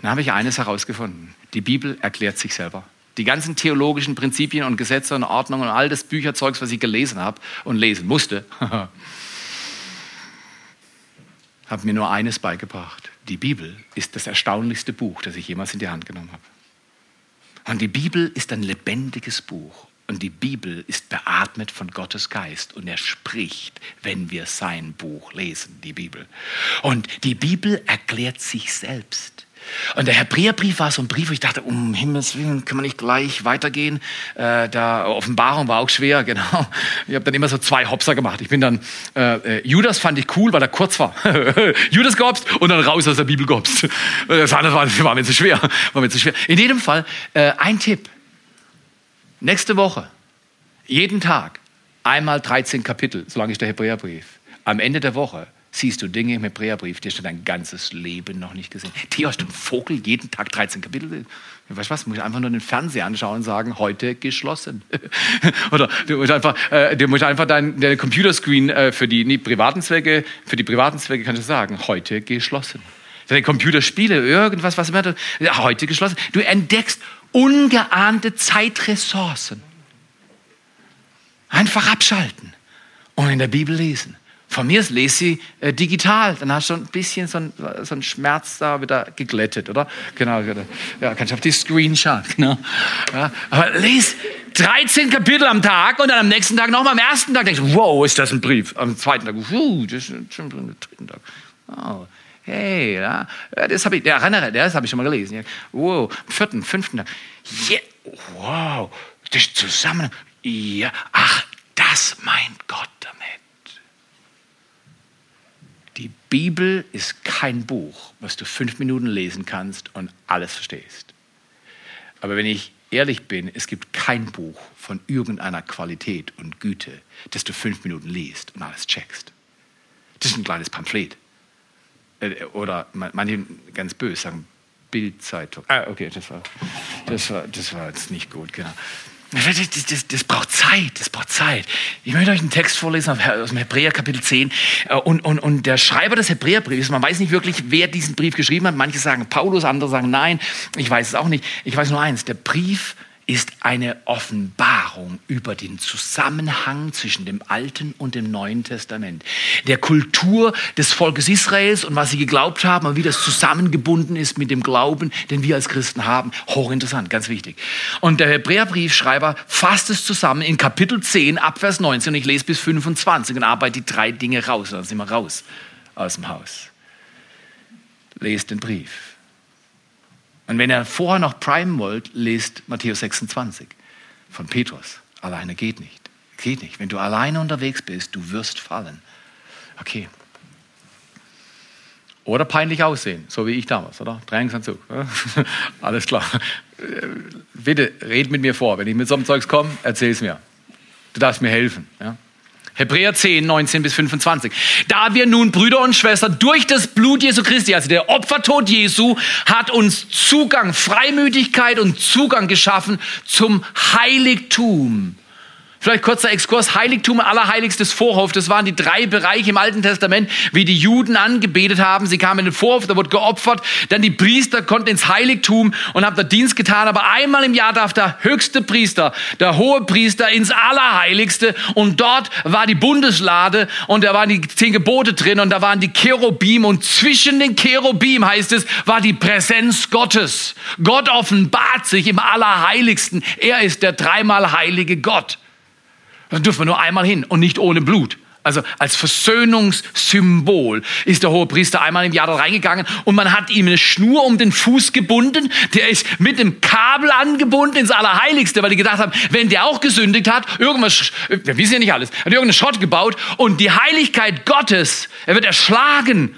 Dann habe ich eines herausgefunden. Die Bibel erklärt sich selber. Die ganzen theologischen Prinzipien und Gesetze und Ordnungen und all das Bücherzeugs, was ich gelesen habe und lesen musste, <laughs> hat mir nur eines beigebracht. Die Bibel ist das erstaunlichste Buch, das ich jemals in die Hand genommen habe. Und die Bibel ist ein lebendiges Buch. Und die Bibel ist beatmet von Gottes Geist und er spricht, wenn wir sein Buch lesen, die Bibel. Und die Bibel erklärt sich selbst. Und der Hebräerbrief war so ein Brief, wo ich dachte, um Himmels Willen, können wir nicht gleich weitergehen? Äh, da Offenbarung war auch schwer, <laughs> genau. Ich habe dann immer so zwei Hopser gemacht. Ich bin dann, äh, äh Judas fand ich cool, weil er kurz war. <laughs> Judas gehopst und dann raus aus der Bibel gehopst. <laughs> Das andere war, war mir zu schwer. War mir zu schwer. In jedem Fall, äh, ein Tipp. Nächste Woche, jeden Tag, einmal 13 Kapitel, solange ist der Hebräerbrief. Am Ende der Woche siehst du Dinge im Hebräerbrief, die hast du dein ganzes Leben noch nicht gesehen. Theo, hast du einen Vogel jeden Tag 13 Kapitel? Weißt du was? Du musst einfach nur den Fernseher anschauen und sagen, heute geschlossen. <laughs> Oder du musst einfach, äh, du musst einfach dein, dein Computerscreen äh, für die nee, privaten Zwecke, für die privaten Zwecke kannst du sagen, heute geschlossen. Deine Computerspiele, irgendwas, was immer, heute geschlossen. Du entdeckst ungeahnte Zeitressourcen. Einfach abschalten und in der Bibel lesen. Von mir lese sie äh, digital, dann hast du ein bisschen so einen so Schmerz da wieder geglättet, oder? Genau, ja, kannst du auf die Screenshot, <laughs> genau. Ja, aber lese 13 Kapitel am Tag und dann am nächsten Tag nochmal am ersten Tag denkst du, wow, ist das ein Brief. Am zweiten Tag, wow, das ist schon am dritten Tag. Oh, hey, ja, das habe ich, erinnere, das habe ich schon mal gelesen. Wow, am vierten, fünften Tag. Yeah, wow, das ist zusammen. Ja, ach, das meint Gott damit. Die Bibel ist kein Buch, was du fünf Minuten lesen kannst und alles verstehst. Aber wenn ich ehrlich bin, es gibt kein Buch von irgendeiner Qualität und Güte, das du fünf Minuten liest und alles checkst. Das ist ein kleines Pamphlet. Äh, oder manche ganz böse sagen Bildzeitung. Ah, okay, das war, das war, das war jetzt nicht gut, genau. Das, das, das, braucht Zeit, das braucht Zeit. Ich möchte euch einen Text vorlesen aus dem Hebräer Kapitel 10. Äh, und, und, und der Schreiber des Hebräerbriefs, man weiß nicht wirklich, wer diesen Brief geschrieben hat. Manche sagen Paulus, andere sagen nein. Ich weiß es auch nicht. Ich weiß nur eins, der Brief ist eine Offenbarung über den Zusammenhang zwischen dem Alten und dem Neuen Testament, der Kultur des Volkes Israels und was sie geglaubt haben und wie das zusammengebunden ist mit dem Glauben, den wir als Christen haben. Hochinteressant, ganz wichtig. Und der Hebräerbriefschreiber fasst es zusammen in Kapitel 10 ab Vers 19 und ich lese bis 25 und arbeite die drei Dinge raus, dann sind wir raus aus dem Haus. Lest den Brief. Und wenn ihr vorher noch Prime wollt, lest Matthäus 26 von Petrus. Alleine geht nicht. Geht nicht. Wenn du alleine unterwegs bist, du wirst fallen. Okay. Oder peinlich aussehen, so wie ich damals, oder? Trainingsanzug. <laughs> Alles klar. Bitte red mit mir vor. Wenn ich mit so einem Zeugs komme, erzähl es mir. Du darfst mir helfen. Ja? Hebräer 10, 19 bis 25. Da wir nun, Brüder und Schwestern, durch das Blut Jesu Christi, also der Opfertod Jesu, hat uns Zugang, Freimütigkeit und Zugang geschaffen zum Heiligtum Vielleicht kurzer Exkurs. Heiligtum, Allerheiligstes Vorhof. Das waren die drei Bereiche im Alten Testament, wie die Juden angebetet haben. Sie kamen in den Vorhof, da wurde geopfert. Dann die Priester konnten ins Heiligtum und haben da Dienst getan. Aber einmal im Jahr darf der höchste Priester, der hohe Priester ins Allerheiligste. Und dort war die Bundeslade und da waren die zehn Gebote drin und da waren die Cherubim. Und zwischen den Cherubim, heißt es, war die Präsenz Gottes. Gott offenbart sich im Allerheiligsten. Er ist der dreimal heilige Gott. Da dürfen wir nur einmal hin und nicht ohne Blut. Also als Versöhnungssymbol ist der hohe Priester einmal im Jahr da reingegangen und man hat ihm eine Schnur um den Fuß gebunden. Der ist mit einem Kabel angebunden ins Allerheiligste, weil die gedacht haben, wenn der auch gesündigt hat, irgendwas, wir wissen ja nicht alles, hat irgendeinen Schrott gebaut und die Heiligkeit Gottes, er wird erschlagen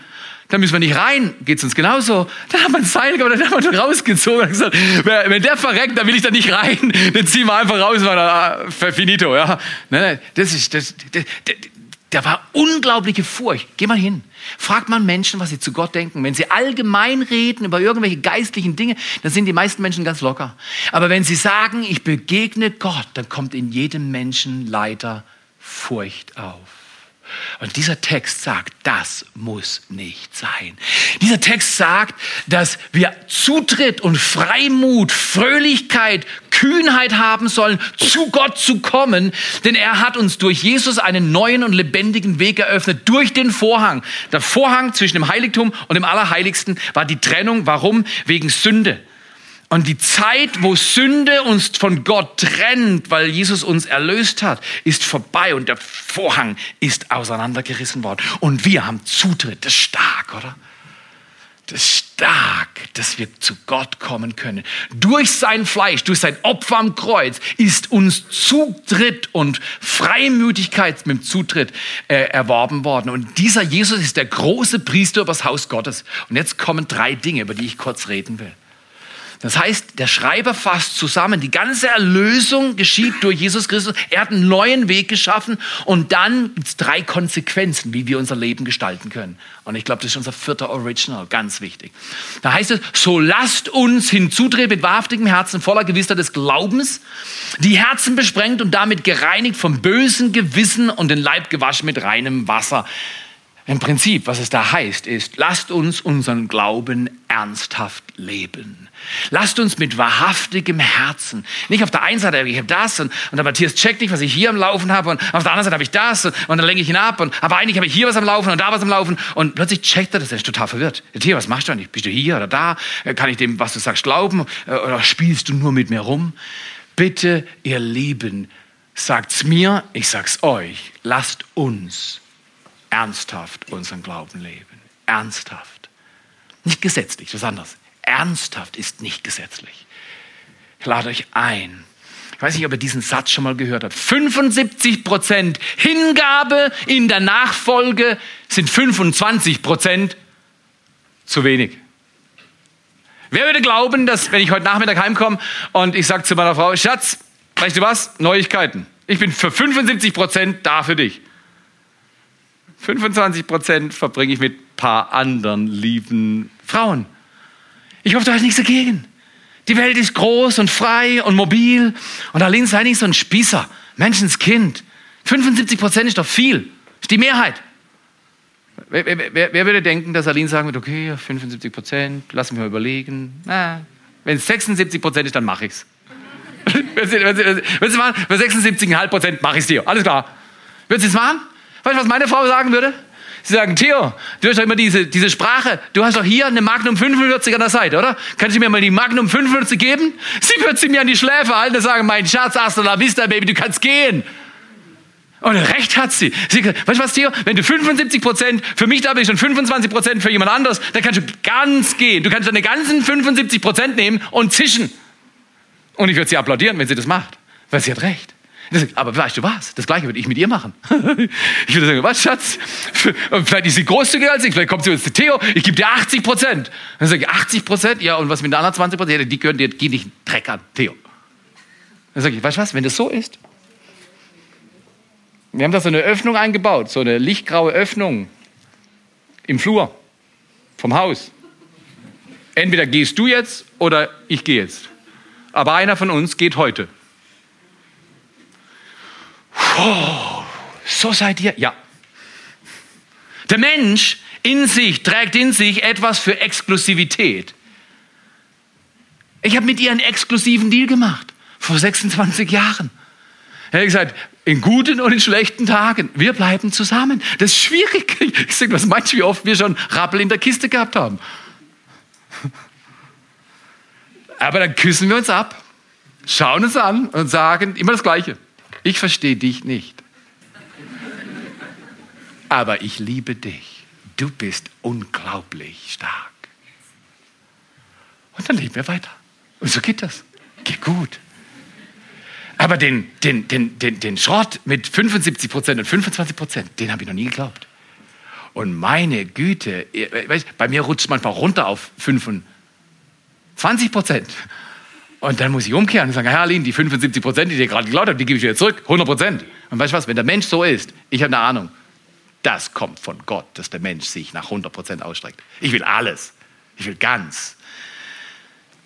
da müssen wir nicht rein. Geht's uns genauso? Haben wir ein Seil gemacht, dann haben wir rausgezogen und gesagt, wenn der verreckt, dann will ich da nicht rein. <laughs> Dann ziehen wir einfach raus, weil ah, finito, ja. Das ist, das, das, das, da war unglaubliche Furcht. Geh mal hin. Fragt man Menschen, was sie zu Gott denken. Wenn sie allgemein reden über irgendwelche geistlichen Dinge, dann sind die meisten Menschen ganz locker. Aber wenn sie sagen, ich begegne Gott, dann kommt in jedem Menschen leider Furcht auf. Und dieser Text sagt, das muss nicht sein. Dieser Text sagt, dass wir Zutritt und Freimut, Fröhlichkeit, Kühnheit haben sollen, zu Gott zu kommen, denn er hat uns durch Jesus einen neuen und lebendigen Weg eröffnet, durch den Vorhang. Der Vorhang zwischen dem Heiligtum und dem Allerheiligsten war die Trennung. Warum? Wegen Sünde. Und die Zeit, wo Sünde uns von Gott trennt, weil Jesus uns erlöst hat, ist vorbei und der Vorhang ist auseinandergerissen worden. Und wir haben Zutritt. Das ist stark, oder? Das ist stark, dass wir zu Gott kommen können. Durch sein Fleisch, durch sein Opfer am Kreuz ist uns Zutritt und Freimütigkeit mit dem Zutritt äh, erworben worden. Und dieser Jesus ist der große Priester über das Haus Gottes. Und jetzt kommen drei Dinge, über die ich kurz reden will. Das heißt, der Schreiber fasst zusammen, die ganze Erlösung geschieht durch Jesus Christus. Er hat einen neuen Weg geschaffen und dann gibt es drei Konsequenzen, wie wir unser Leben gestalten können. Und ich glaube, das ist unser vierter Original, ganz wichtig. Da heißt es, so lasst uns hinzutreten mit wahrhaftigem Herzen, voller Gewissheit des Glaubens, die Herzen besprengt und damit gereinigt vom bösen Gewissen und den Leib gewaschen mit reinem Wasser. Im Prinzip, was es da heißt, ist, lasst uns unseren Glauben ernsthaft leben. Lasst uns mit wahrhaftigem Herzen, nicht auf der einen Seite, ich habe das und, und der Matthias checkt nicht, was ich hier am Laufen habe und auf der anderen Seite habe ich das und, und dann lenke ich ihn ab und aber eigentlich habe ich hier was am Laufen und da was am Laufen und plötzlich checkt er das, er ist total verwirrt. Matthias, was machst du eigentlich? Bist du hier oder da? Kann ich dem, was du sagst, glauben oder spielst du nur mit mir rum? Bitte, ihr Lieben, sagt's mir, ich sag's euch, lasst uns ernsthaft unseren Glauben leben. Ernsthaft. Nicht gesetzlich, das ist anders. Ernsthaft ist nicht gesetzlich. Ich lade euch ein. Ich weiß nicht, ob ihr diesen Satz schon mal gehört habt. 75 Prozent Hingabe in der Nachfolge sind 25 Prozent zu wenig. Wer würde glauben, dass, wenn ich heute Nachmittag heimkomme und ich sage zu meiner Frau, Schatz, weißt du was? Neuigkeiten. Ich bin für 75 Prozent da für dich. 25 Prozent verbringe ich mit ein paar anderen lieben Frauen. Ich hoffe, du hast nichts dagegen. Die Welt ist groß und frei und mobil. Und Aline, sei nicht so ein Spießer. Menschenskind. 75 Prozent ist doch viel. Ist die Mehrheit. Wer, wer, wer, würde denken, dass Aline sagen wird, okay, 75 Prozent, lass mich mal überlegen. Wenn es 76 Prozent ist, dann mache ich es. wenn Sie, wenn Sie, wenn Sie machen, bei 76,5 Prozent mache ich es dir. Alles klar. Würden Sie es machen? Weißt du, was meine Frau sagen würde? Sie sagen, Theo, du hast doch immer diese, diese Sprache. Du hast doch hier eine Magnum 45 an der Seite, oder? Kannst du mir mal die Magnum 45 geben? Sie wird sie mir an die Schläfe halten und sagen, mein Schatz, hasta la vista, Baby, du kannst gehen. Und recht hat sie. sie weißt du was, Theo? Wenn du 75 Prozent für mich da bist und 25 Prozent für jemand anderes, dann kannst du ganz gehen. Du kannst deine ganzen 75 Prozent nehmen und zischen. Und ich würde sie applaudieren, wenn sie das macht. Weil sie hat recht. Aber weißt du was? Das Gleiche würde ich mit ihr machen. <laughs> Ich würde sagen, was, Schatz? Vielleicht ist sie großzügiger als ich. Vielleicht kommt sie und sagt, Theo, ich gebe dir 80 Prozent. Dann sage ich, 80 Prozent? Ja, und was mit den anderen 20 Prozent? Die können dir, geh nicht Dreck an, Theo. Dann sage ich, weißt du was? Wenn das so ist, wir haben da so eine Öffnung eingebaut, so eine lichtgraue Öffnung im Flur vom Haus. Entweder gehst du jetzt oder ich gehe jetzt. Aber einer von uns geht heute. Oh, so seid ihr? Ja. Der Mensch in sich trägt in sich etwas für Exklusivität. Ich habe mit ihr einen exklusiven Deal gemacht vor 26 Jahren. Er hat gesagt, in guten und in schlechten Tagen, wir bleiben zusammen. Das ist schwierig. Ich sage, was meinst du, wie oft wir schon Rappel in der Kiste gehabt haben? Aber dann küssen wir uns ab, schauen uns an und sagen immer das Gleiche. Ich verstehe dich nicht. aber ich liebe dich. Du bist unglaublich stark. Und dann leben wir weiter. Und so geht das. Geht gut. Aber den, den, den, den, den Schrott mit 75 Prozent und 25 Prozent, den habe ich noch nie geglaubt. Und meine Güte, bei mir rutscht manchmal runter auf 25 Prozent. Und dann muss ich umkehren und sagen, Herr Aline, die 75 Prozent, die dir gerade geglaubt habe, die gebe ich wieder zurück, 100 Prozent. Und weißt du was, wenn der Mensch so ist, ich habe eine Ahnung, das kommt von Gott, dass der Mensch sich nach 100 Prozent ausstreckt. Ich will alles. Ich will ganz.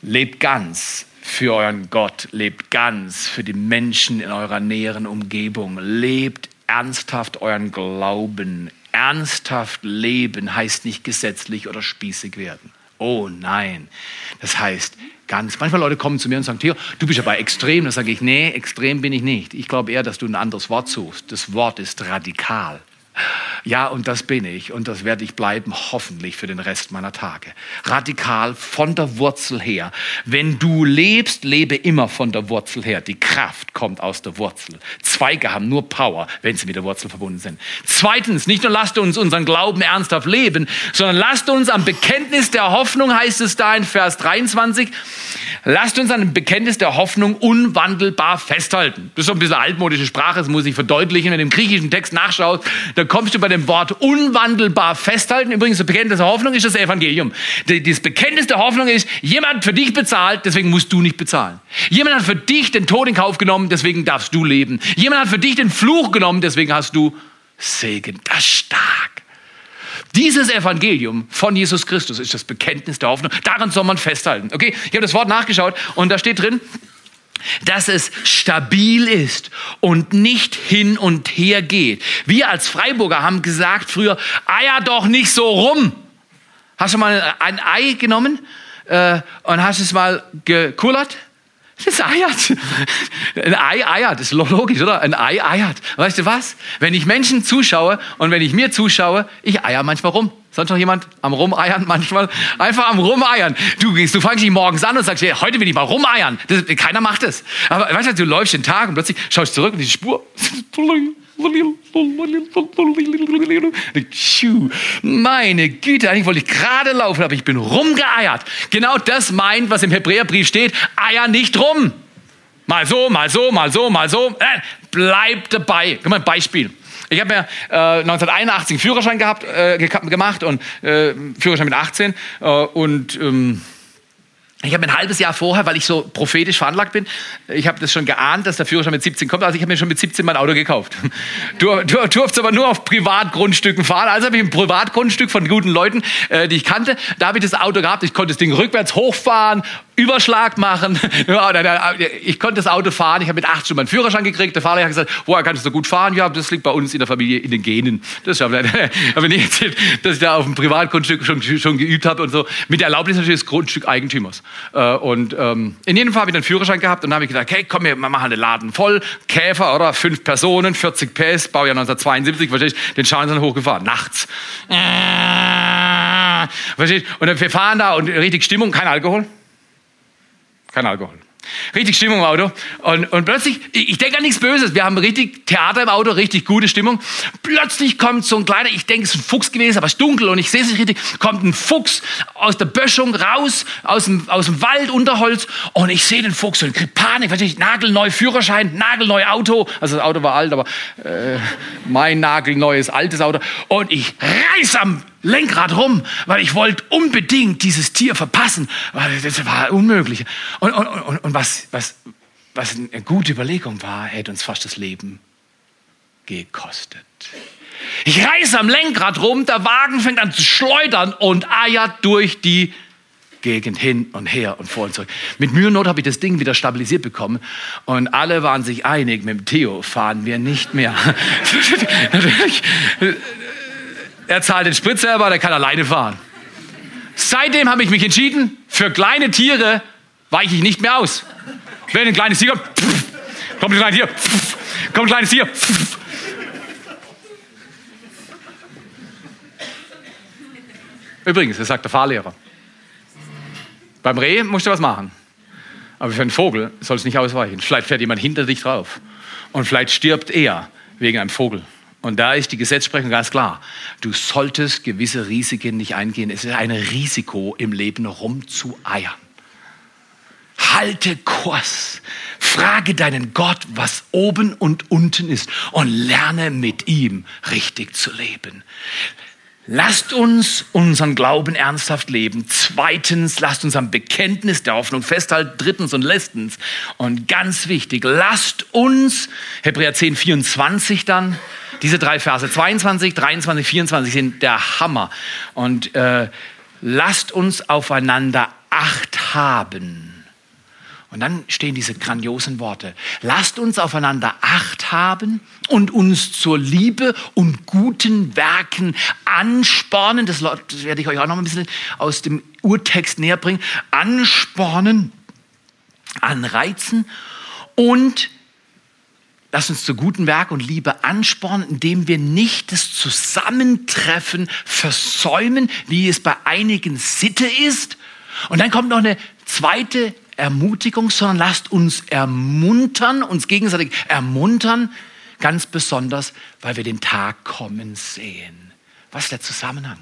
Lebt ganz für euren Gott. Lebt ganz für die Menschen in eurer näheren Umgebung. Lebt ernsthaft euren Glauben. Ernsthaft leben heißt nicht gesetzlich oder spießig werden. Oh nein. Das heißt, ganz. Manchmal Leute kommen zu mir und sagen, Theo, du bist ja bei extrem. Da sage ich, nee, extrem bin ich nicht. Ich glaube eher, dass du ein anderes Wort suchst. Das Wort ist radikal. Ja, und das bin ich und das werde ich bleiben, hoffentlich für den Rest meiner Tage. Radikal von der Wurzel her. Wenn du lebst, lebe immer von der Wurzel her. Die Kraft kommt aus der Wurzel. Zweige haben nur Power, wenn sie mit der Wurzel verbunden sind. Zweitens, nicht nur lasst uns unseren Glauben ernsthaft leben, sondern lasst uns am Bekenntnis der Hoffnung, heißt es da in Vers 23, lasst uns an dem Bekenntnis der Hoffnung unwandelbar festhalten. Das ist so ein bisschen altmodische Sprache, das muss ich verdeutlichen. Wenn du im griechischen Text nachschaust, da kommst du bei dem Wort unwandelbar festhalten. Übrigens, das Bekenntnis der Hoffnung ist das Evangelium. Das Bekenntnis der Hoffnung ist, jemand hat für dich bezahlt, deswegen musst du nicht bezahlen. Jemand hat für dich den Tod in Kauf genommen, deswegen darfst du leben. Jemand hat für dich den Fluch genommen, deswegen hast du Segen. Das ist stark. Dieses Evangelium von Jesus Christus ist das Bekenntnis der Hoffnung. Daran soll man festhalten. Okay, ich habe das Wort nachgeschaut und da steht drin, dass es stabil ist und nicht hin und her geht. Wir als Freiburger haben gesagt früher, eier doch nicht so rum. Hast du mal ein Ei genommen äh, und hast es mal gekullert? Das eiert. Ein Ei eiert, ist logisch, oder? Ein Ei eiert. Weißt du was? Wenn ich Menschen zuschaue und wenn ich mir zuschaue, ich eier manchmal rum. Sonst noch jemand am Rumeiern manchmal? Einfach am Rumeiern. Du gehst, du fangst dich morgens an und sagst, hey, heute will ich mal rumeiern. Das, keiner macht es. Aber weißt du, du läufst den Tag und plötzlich schaust zurück und die Spur. <laughs> Meine Güte, eigentlich wollte ich gerade laufen, aber ich bin rumgeeiert. Genau das meint, was im Hebräerbrief steht. Eier nicht rum. Mal so, mal so, mal so, mal so. Äh, bleib dabei. Guck mal, ein Beispiel. Ich habe ja äh, 1981 einen Führerschein gehabt, äh, gemacht und äh, Führerschein mit 18 äh, und ähm, ich habe ein halbes Jahr vorher, weil ich so prophetisch veranlagt bin, ich habe das schon geahnt, dass der Führerschein mit 17 kommt. Also ich habe mir schon mit 17 mein Auto gekauft. <laughs> Du, du durfst aber nur auf Privatgrundstücken fahren. Also habe ich ein Privatgrundstück von guten Leuten, äh, die ich kannte. Da habe ich das Auto gehabt. Ich konnte das Ding rückwärts hochfahren, Überschlag machen. <laughs> Ich konnte das Auto fahren. Ich habe mit acht schon meinen Führerschein gekriegt. Der Fahrer hat gesagt, woher kannst du so gut fahren? Ja, das liegt bei uns in der Familie in den Genen. Das habe <laughs> ich nicht erzählt, dass ich da auf dem Privatgrundstück schon, schon geübt habe und so. Mit der Erlaubnis natürlich des Grundstückeigentümers. Äh, und ähm, in jedem Fall habe ich einen Führerschein gehabt und dann habe ich gedacht, hey, komm, wir machen den Laden voll. Käfer, oder? Fünf Personen, 40 PS, Baujahr 1972, verstehst Den Schaden hochgefahren, nachts. Verstehst Und wir fahren da und richtig Stimmung, kein Alkohol. Kein Alkohol. Richtig Stimmung im Auto. Und, und plötzlich, ich, ich denke an nichts Böses. Wir haben richtig Theater im Auto, richtig gute Stimmung. Plötzlich kommt so ein kleiner, ich denke, es ist ein Fuchs gewesen, aber es ist dunkel und ich sehe es nicht richtig, kommt ein Fuchs aus der Böschung raus, aus dem, aus dem Wald, Unterholz. Und ich sehe den Fuchs und kriege Panik, ich, nagelneu Führerschein, nagelneu Auto. Also das Auto war alt, aber äh, mein nagelneues altes Auto. Und ich reiß am Lenkrad rum, weil ich wollte unbedingt dieses Tier verpassen, weil das war unmöglich. Und, und, und, und was, was, was eine gute Überlegung war, hätte uns fast das Leben gekostet. Ich reiße am Lenkrad rum, der Wagen fängt an zu schleudern und eiert durch die Gegend hin und her und vor und zurück. Mit Mühe und Not habe ich das Ding wieder stabilisiert bekommen und alle waren sich einig, mit dem Theo fahren wir nicht mehr. <laughs> Er zahlt den Sprit selber, der kann alleine fahren. Seitdem habe ich mich entschieden, für kleine Tiere weiche ich nicht mehr aus. Wenn ein kleines Tier kommt, pff, kommt ein kleines Tier, pff, kommt ein kleines Tier. Pff. Übrigens, das sagt der Fahrlehrer. Beim Reh musst du was machen. Aber für einen Vogel soll es nicht ausweichen. Vielleicht fährt jemand hinter dich drauf. Und vielleicht stirbt er wegen einem Vogel Und da ist die Gesetzesprechung ganz klar. Du solltest gewisse Risiken nicht eingehen. Es ist ein Risiko im Leben rumzueiern. Halte Kurs. Frage deinen Gott, was oben und unten ist und lerne mit ihm richtig zu leben. Lasst uns unseren Glauben ernsthaft leben. Zweitens, lasst uns am Bekenntnis der Hoffnung festhalten. Drittens und letztens und ganz wichtig, lasst uns, Hebräer 10, 24 dann, diese drei Verse 22, 23, 24 sind der Hammer. Und äh, lasst uns aufeinander Acht haben und dann stehen diese grandiosen Worte. Lasst uns aufeinander Acht haben und uns zur Liebe und guten Werken anspornen. Das, werde ich euch auch noch ein bisschen aus dem Urtext näher bringen. Anspornen, anreizen und Lasst uns zu guten Werk und Liebe anspornen, indem wir nicht das Zusammentreffen versäumen, wie es bei einigen Sitte ist. Und dann kommt noch eine zweite Ermutigung, sondern lasst uns ermuntern, uns gegenseitig ermuntern, ganz besonders, weil wir den Tag kommen sehen. Was ist der Zusammenhang?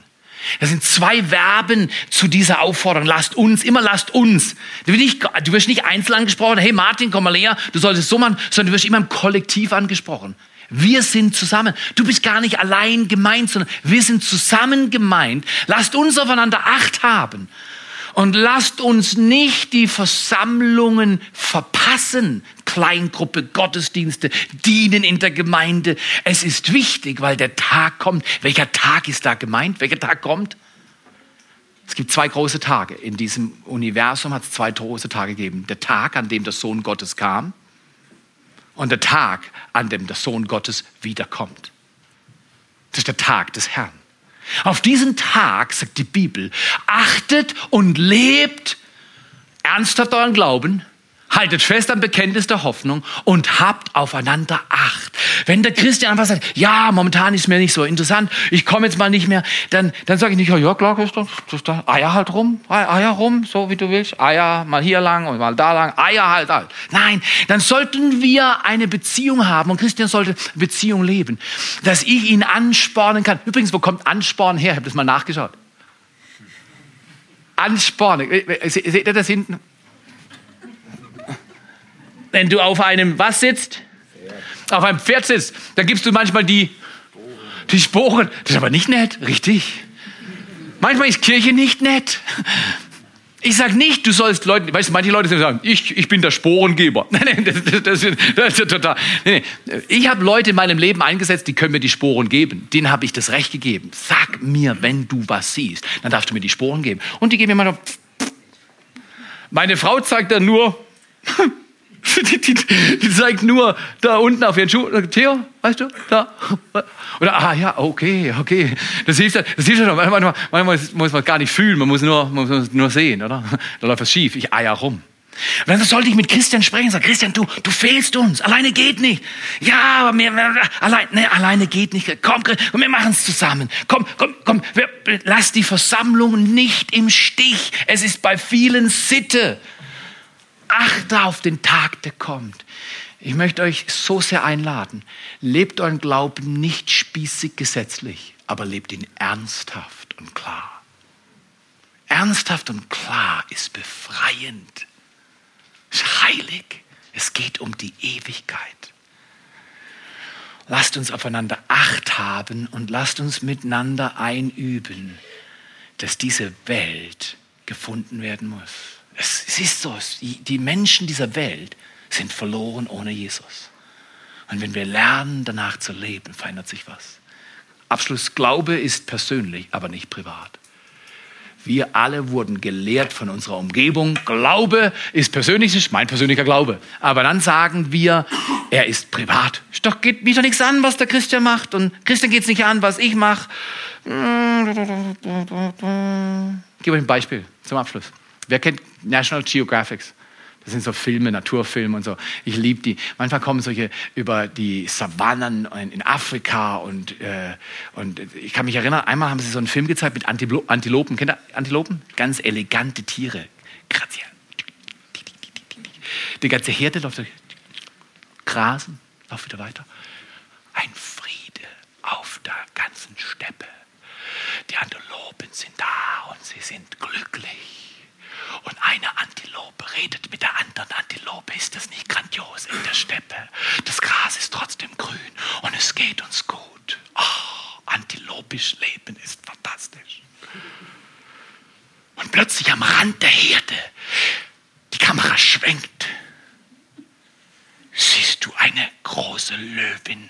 Das sind zwei Verben zu dieser Aufforderung. Lasst uns, immer lasst uns. Du wirst nicht, du wirst nicht einzeln angesprochen, hey Martin, komm mal her, du solltest so machen, sondern du wirst immer im Kollektiv angesprochen. Wir sind zusammen. Du bist gar nicht allein gemeint, sondern wir sind zusammen gemeint. Lasst uns aufeinander Acht haben. Und lasst uns nicht die Versammlungen verpassen. Kleingruppe, Gottesdienste, Dienen in der Gemeinde. Es ist wichtig, weil der Tag kommt. Welcher Tag ist da gemeint? Welcher Tag kommt? Es gibt zwei große Tage. In diesem Universum hat es zwei große Tage gegeben. Der Tag, an dem der Sohn Gottes kam und der Tag, an dem der Sohn Gottes wiederkommt. Das ist der Tag des Herrn. Auf diesen Tag, sagt die Bibel, achtet und lebt ernsthaft euren Glauben, haltet fest am Bekenntnis der Hoffnung und habt aufeinander Acht. Wenn der Christian einfach sagt, ja, momentan ist mir nicht so interessant, ich komme jetzt mal nicht mehr, dann, dann sage ich nicht, ja, klar, Christian, Eier halt rum, Eier rum, so wie du willst, Eier mal hier lang und mal da lang, Eier halt, halt. Nein, dann sollten wir eine Beziehung haben und Christian sollte Beziehung leben, dass ich ihn anspornen kann. Übrigens, wo kommt Ansporn her? Ich habe das mal nachgeschaut. Anspornen. Seht ihr das hinten? Wenn du auf einem was sitzt? Auf einem Pferd sitzt, dann gibst du manchmal die, die Sporen. Das ist aber nicht nett, richtig? Manchmal ist Kirche nicht nett. Ich sage nicht, du sollst Leuten, weißt du, manche Leute sagen, ich, ich bin der Sporengeber. <laughs> Nein, nein, das, das, das, das ist total. Nee, nee. Ich habe Leute in meinem Leben eingesetzt, die können mir die Sporen geben. Denen habe ich das Recht gegeben. Sag mir, wenn du was siehst, dann darfst du mir die Sporen geben. Und die geben mir mal. Meine Frau zeigt dann nur, <laughs> <laughs> Die, die, die, zeigt nur da unten auf ihren Schuh. Theo, weißt du? Da. Oder, ah ja, okay, okay. Das hilft ja, das ja schon. Manchmal, manchmal muss man gar nicht fühlen, man muss nur, man muss nur sehen, oder? Da läuft was schief. Ich eier rum. Und dann sollte ich mit Christian sprechen, sag, Christian, du, du fehlst uns. Alleine geht nicht. Ja, aber mir, allein, ne, alleine geht nicht. Komm, wir machen es zusammen. Komm, komm, komm, wir, lass die Versammlung nicht im Stich. Es ist bei vielen Sitte. Achte auf den Tag, der kommt. Ich möchte euch so sehr einladen. Lebt euren Glauben nicht spießig gesetzlich, aber lebt ihn ernsthaft und klar. Ernsthaft und klar ist befreiend, ist heilig. Es geht um die Ewigkeit. Lasst uns aufeinander Acht haben und lasst uns miteinander einüben, dass diese Welt gefunden werden muss. Es, es ist so, die Menschen dieser Welt sind verloren ohne Jesus. Und wenn wir lernen, danach zu leben, verändert sich was. Abschluss, Glaube ist persönlich, aber nicht privat. Wir alle wurden gelehrt von unserer Umgebung. Glaube ist persönlich, ist mein persönlicher Glaube. Aber dann sagen wir, er ist privat. Doch geht mich doch nichts an, was der Christian macht. Und Christian geht es nicht an, was ich mache. Ich gebe euch ein Beispiel zum Abschluss. Wer kennt National Geographics? Das sind so Filme, Naturfilme und so. Ich liebe die. Manchmal kommen solche über die Savannen in Afrika und, äh, und ich kann mich erinnern, einmal haben sie so einen Film gezeigt mit Antilo Antilopen. Kennt ihr Antilopen? Ganz elegante Tiere. Grazia. Die ganze Herde läuft durch. Grasen, läuft wieder weiter. Ein Friede auf der ganzen Steppe. Die Antilopen sind da und sie sind glücklich. Und eine Antilope redet mit der anderen Antilope. Ist das nicht grandios in der Steppe? Das Gras ist trotzdem grün und es geht uns gut. Oh, antilopisch Leben ist fantastisch. Und plötzlich am Rand der Herde, die Kamera schwenkt, siehst du eine große Löwin.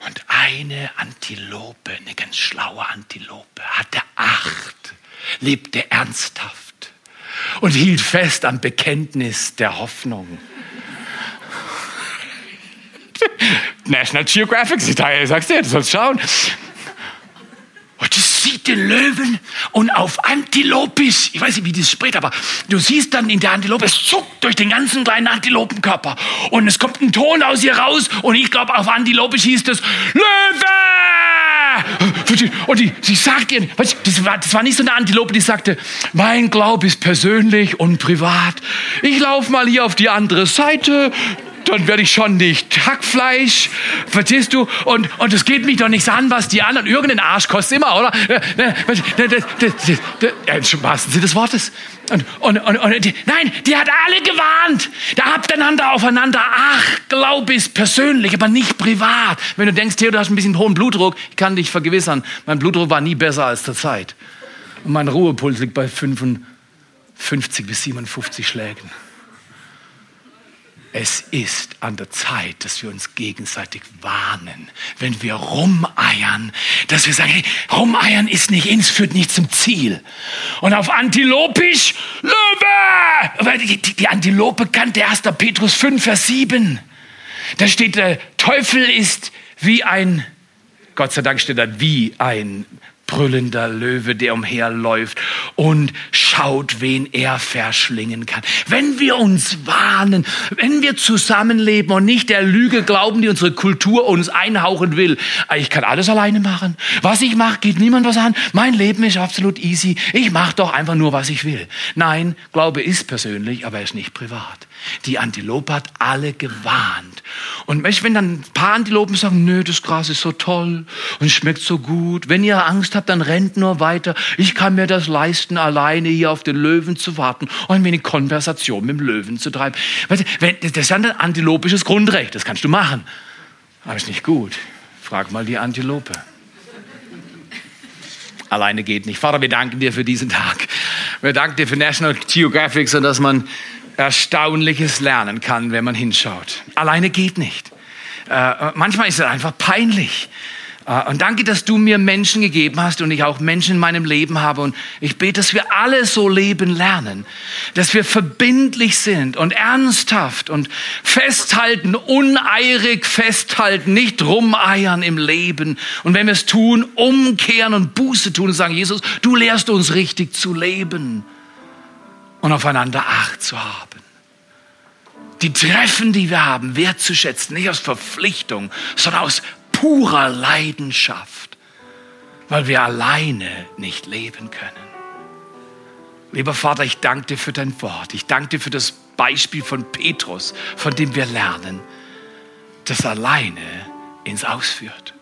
Und eine Antilope, eine ganz schlaue Antilope, hatte acht, lebte ernsthaft und hielt fest am Bekenntnis der Hoffnung. <laughs> National Geographic, ich sag's dir, du sollst schauen. Den Löwen und auf Antilopis, ich weiß nicht, wie das spricht, aber du siehst dann in der Antilope, es zuckt durch den ganzen kleinen Antilopenkörper und es kommt ein Ton aus ihr raus und ich glaube, auf Antilopisch hieß es Löwe! Und die, sie sagt ihr, das war, das war nicht so eine Antilope, die sagte, mein Glaube ist persönlich und privat. Ich laufe mal hier auf die andere Seite, dann werde ich schon nicht Hackfleisch, verstehst du? Und, und es geht mich doch nichts an, was die anderen, irgendeinen Arsch kostet immer, oder? Im wahrsten Sinne des Wortes. Und, und, und, und die, nein, die hat alle gewarnt. Da habt einander aufeinander. Ach, Glaube ist persönlich, aber nicht privat. Wenn du denkst, Theo, du hast ein bisschen hohen Blutdruck, ich kann dich vergewissern, mein Blutdruck war nie besser als zur Zeit. Und mein Ruhepuls liegt bei 55 bis 57 Schlägen. Es ist an der Zeit, dass wir uns gegenseitig warnen, wenn wir rumeiern, dass wir sagen, hey, rumeiern ist nicht ins, führt nicht zum Ziel. Und auf Antilopisch, Löwe! Die, die, die Antilope kannte 1. Petrus 5, Vers 7. Da steht, der Teufel ist wie ein, Gott sei Dank steht da, wie ein brüllender Löwe, der umherläuft und schaut, wen er verschlingen kann. Wenn wir uns warnen, wenn wir zusammenleben und nicht der Lüge glauben, die unsere Kultur uns einhauchen will, ich kann alles alleine machen. Was ich mache, geht niemand was an. Mein Leben ist absolut easy. Ich mache doch einfach nur, was ich will. Nein, Glaube ist persönlich, aber er ist nicht privat. Die Antilope hat alle gewarnt. Und wenn dann ein paar Antilopen sagen, nö, das Gras ist so toll und schmeckt so gut. Wenn ihr Angst habt, dann rennt nur weiter. Ich kann mir das leisten, alleine hier auf den Löwen zu warten und ein wenig Konversation mit dem Löwen zu treiben. Das ist ein antilopisches Grundrecht, das kannst du machen. Aber ist nicht gut. Frag mal die Antilope. Alleine geht nicht. Vater, wir danken dir für diesen Tag. Wir danken dir für National Geographic, so dass man Erstaunliches lernen kann, wenn man hinschaut. Alleine geht nicht. Äh, manchmal ist es einfach peinlich. Äh, und danke, dass du mir Menschen gegeben hast und ich auch Menschen in meinem Leben habe. Und ich bete, dass wir alle so leben lernen, dass wir verbindlich sind und ernsthaft und festhalten, uneirig festhalten, nicht rumeiern im Leben. Und wenn wir es tun, umkehren und Buße tun und sagen, Jesus, du lehrst uns richtig zu leben und aufeinander Acht zu haben. Die Treffen, die wir haben, wertzuschätzen, nicht aus Verpflichtung, sondern aus purer Leidenschaft, weil wir alleine nicht leben können. Lieber Vater, ich danke dir für dein Wort. Ich danke dir für das Beispiel von Petrus, von dem wir lernen, das alleine ins Ausführt.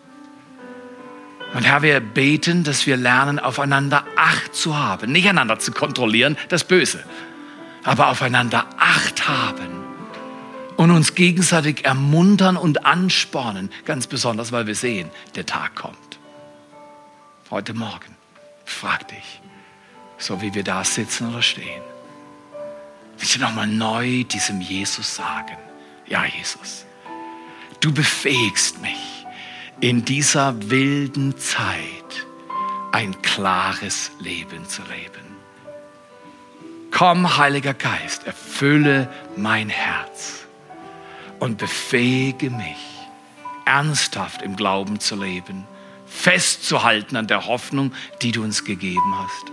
Und Herr, wir beten, dass wir lernen, aufeinander Acht zu haben. Nicht einander zu kontrollieren, das Böse, aber aufeinander Acht haben und uns gegenseitig ermuntern und anspornen, ganz besonders, weil wir sehen, der Tag kommt. Heute Morgen, frag dich, so wie wir da sitzen oder stehen, willst du nochmal neu diesem Jesus sagen, ja Jesus, du befähigst mich, in dieser wilden Zeit ein klares Leben zu leben. Komm, Heiliger Geist, erfülle mein Herz und befähige mich, ernsthaft im Glauben zu leben, festzuhalten an der Hoffnung, die du uns gegeben hast.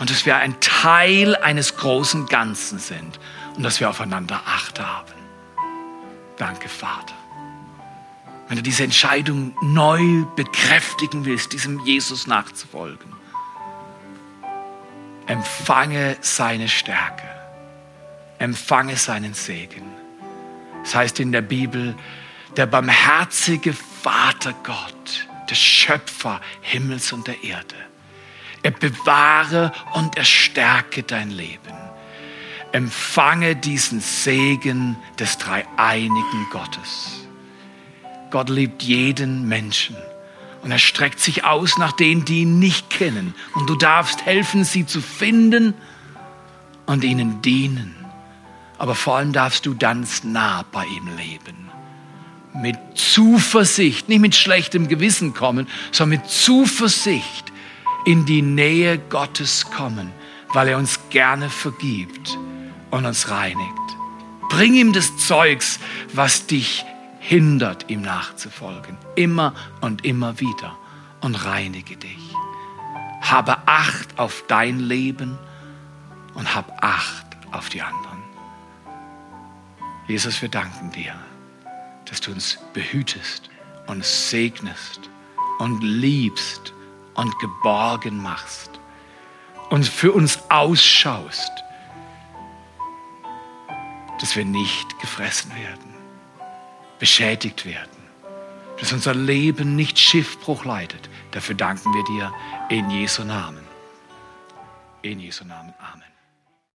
Und dass wir ein Teil eines großen Ganzen sind und dass wir aufeinander Acht haben. Danke, Vater wenn du diese Entscheidung neu bekräftigen willst, diesem Jesus nachzufolgen, empfange seine Stärke, empfange seinen Segen. Das heißt in der Bibel, der barmherzige Vater Gott, der Schöpfer Himmels und der Erde, Er bewahre und er stärke dein Leben. Empfange diesen Segen des dreieinigen Gottes. Gott liebt jeden Menschen und er streckt sich aus nach denen, die ihn nicht kennen. Und du darfst helfen, sie zu finden und ihnen dienen. Aber vor allem darfst du ganz nah bei ihm leben. Mit Zuversicht, nicht mit schlechtem Gewissen kommen, sondern mit Zuversicht in die Nähe Gottes kommen, weil er uns gerne vergibt und uns reinigt. Bring ihm das Zeugs, was dich hindert, ihm nachzufolgen. Immer und immer wieder. Und reinige dich. Habe Acht auf dein Leben und hab Acht auf die anderen. Jesus, wir danken dir, dass du uns behütest und segnest und liebst und geborgen machst und für uns ausschaust, dass wir nicht gefressen werden, beschädigt werden, dass unser Leben nicht Schiffbruch leidet. Dafür danken wir dir in Jesu Namen. In Jesu Namen. Amen.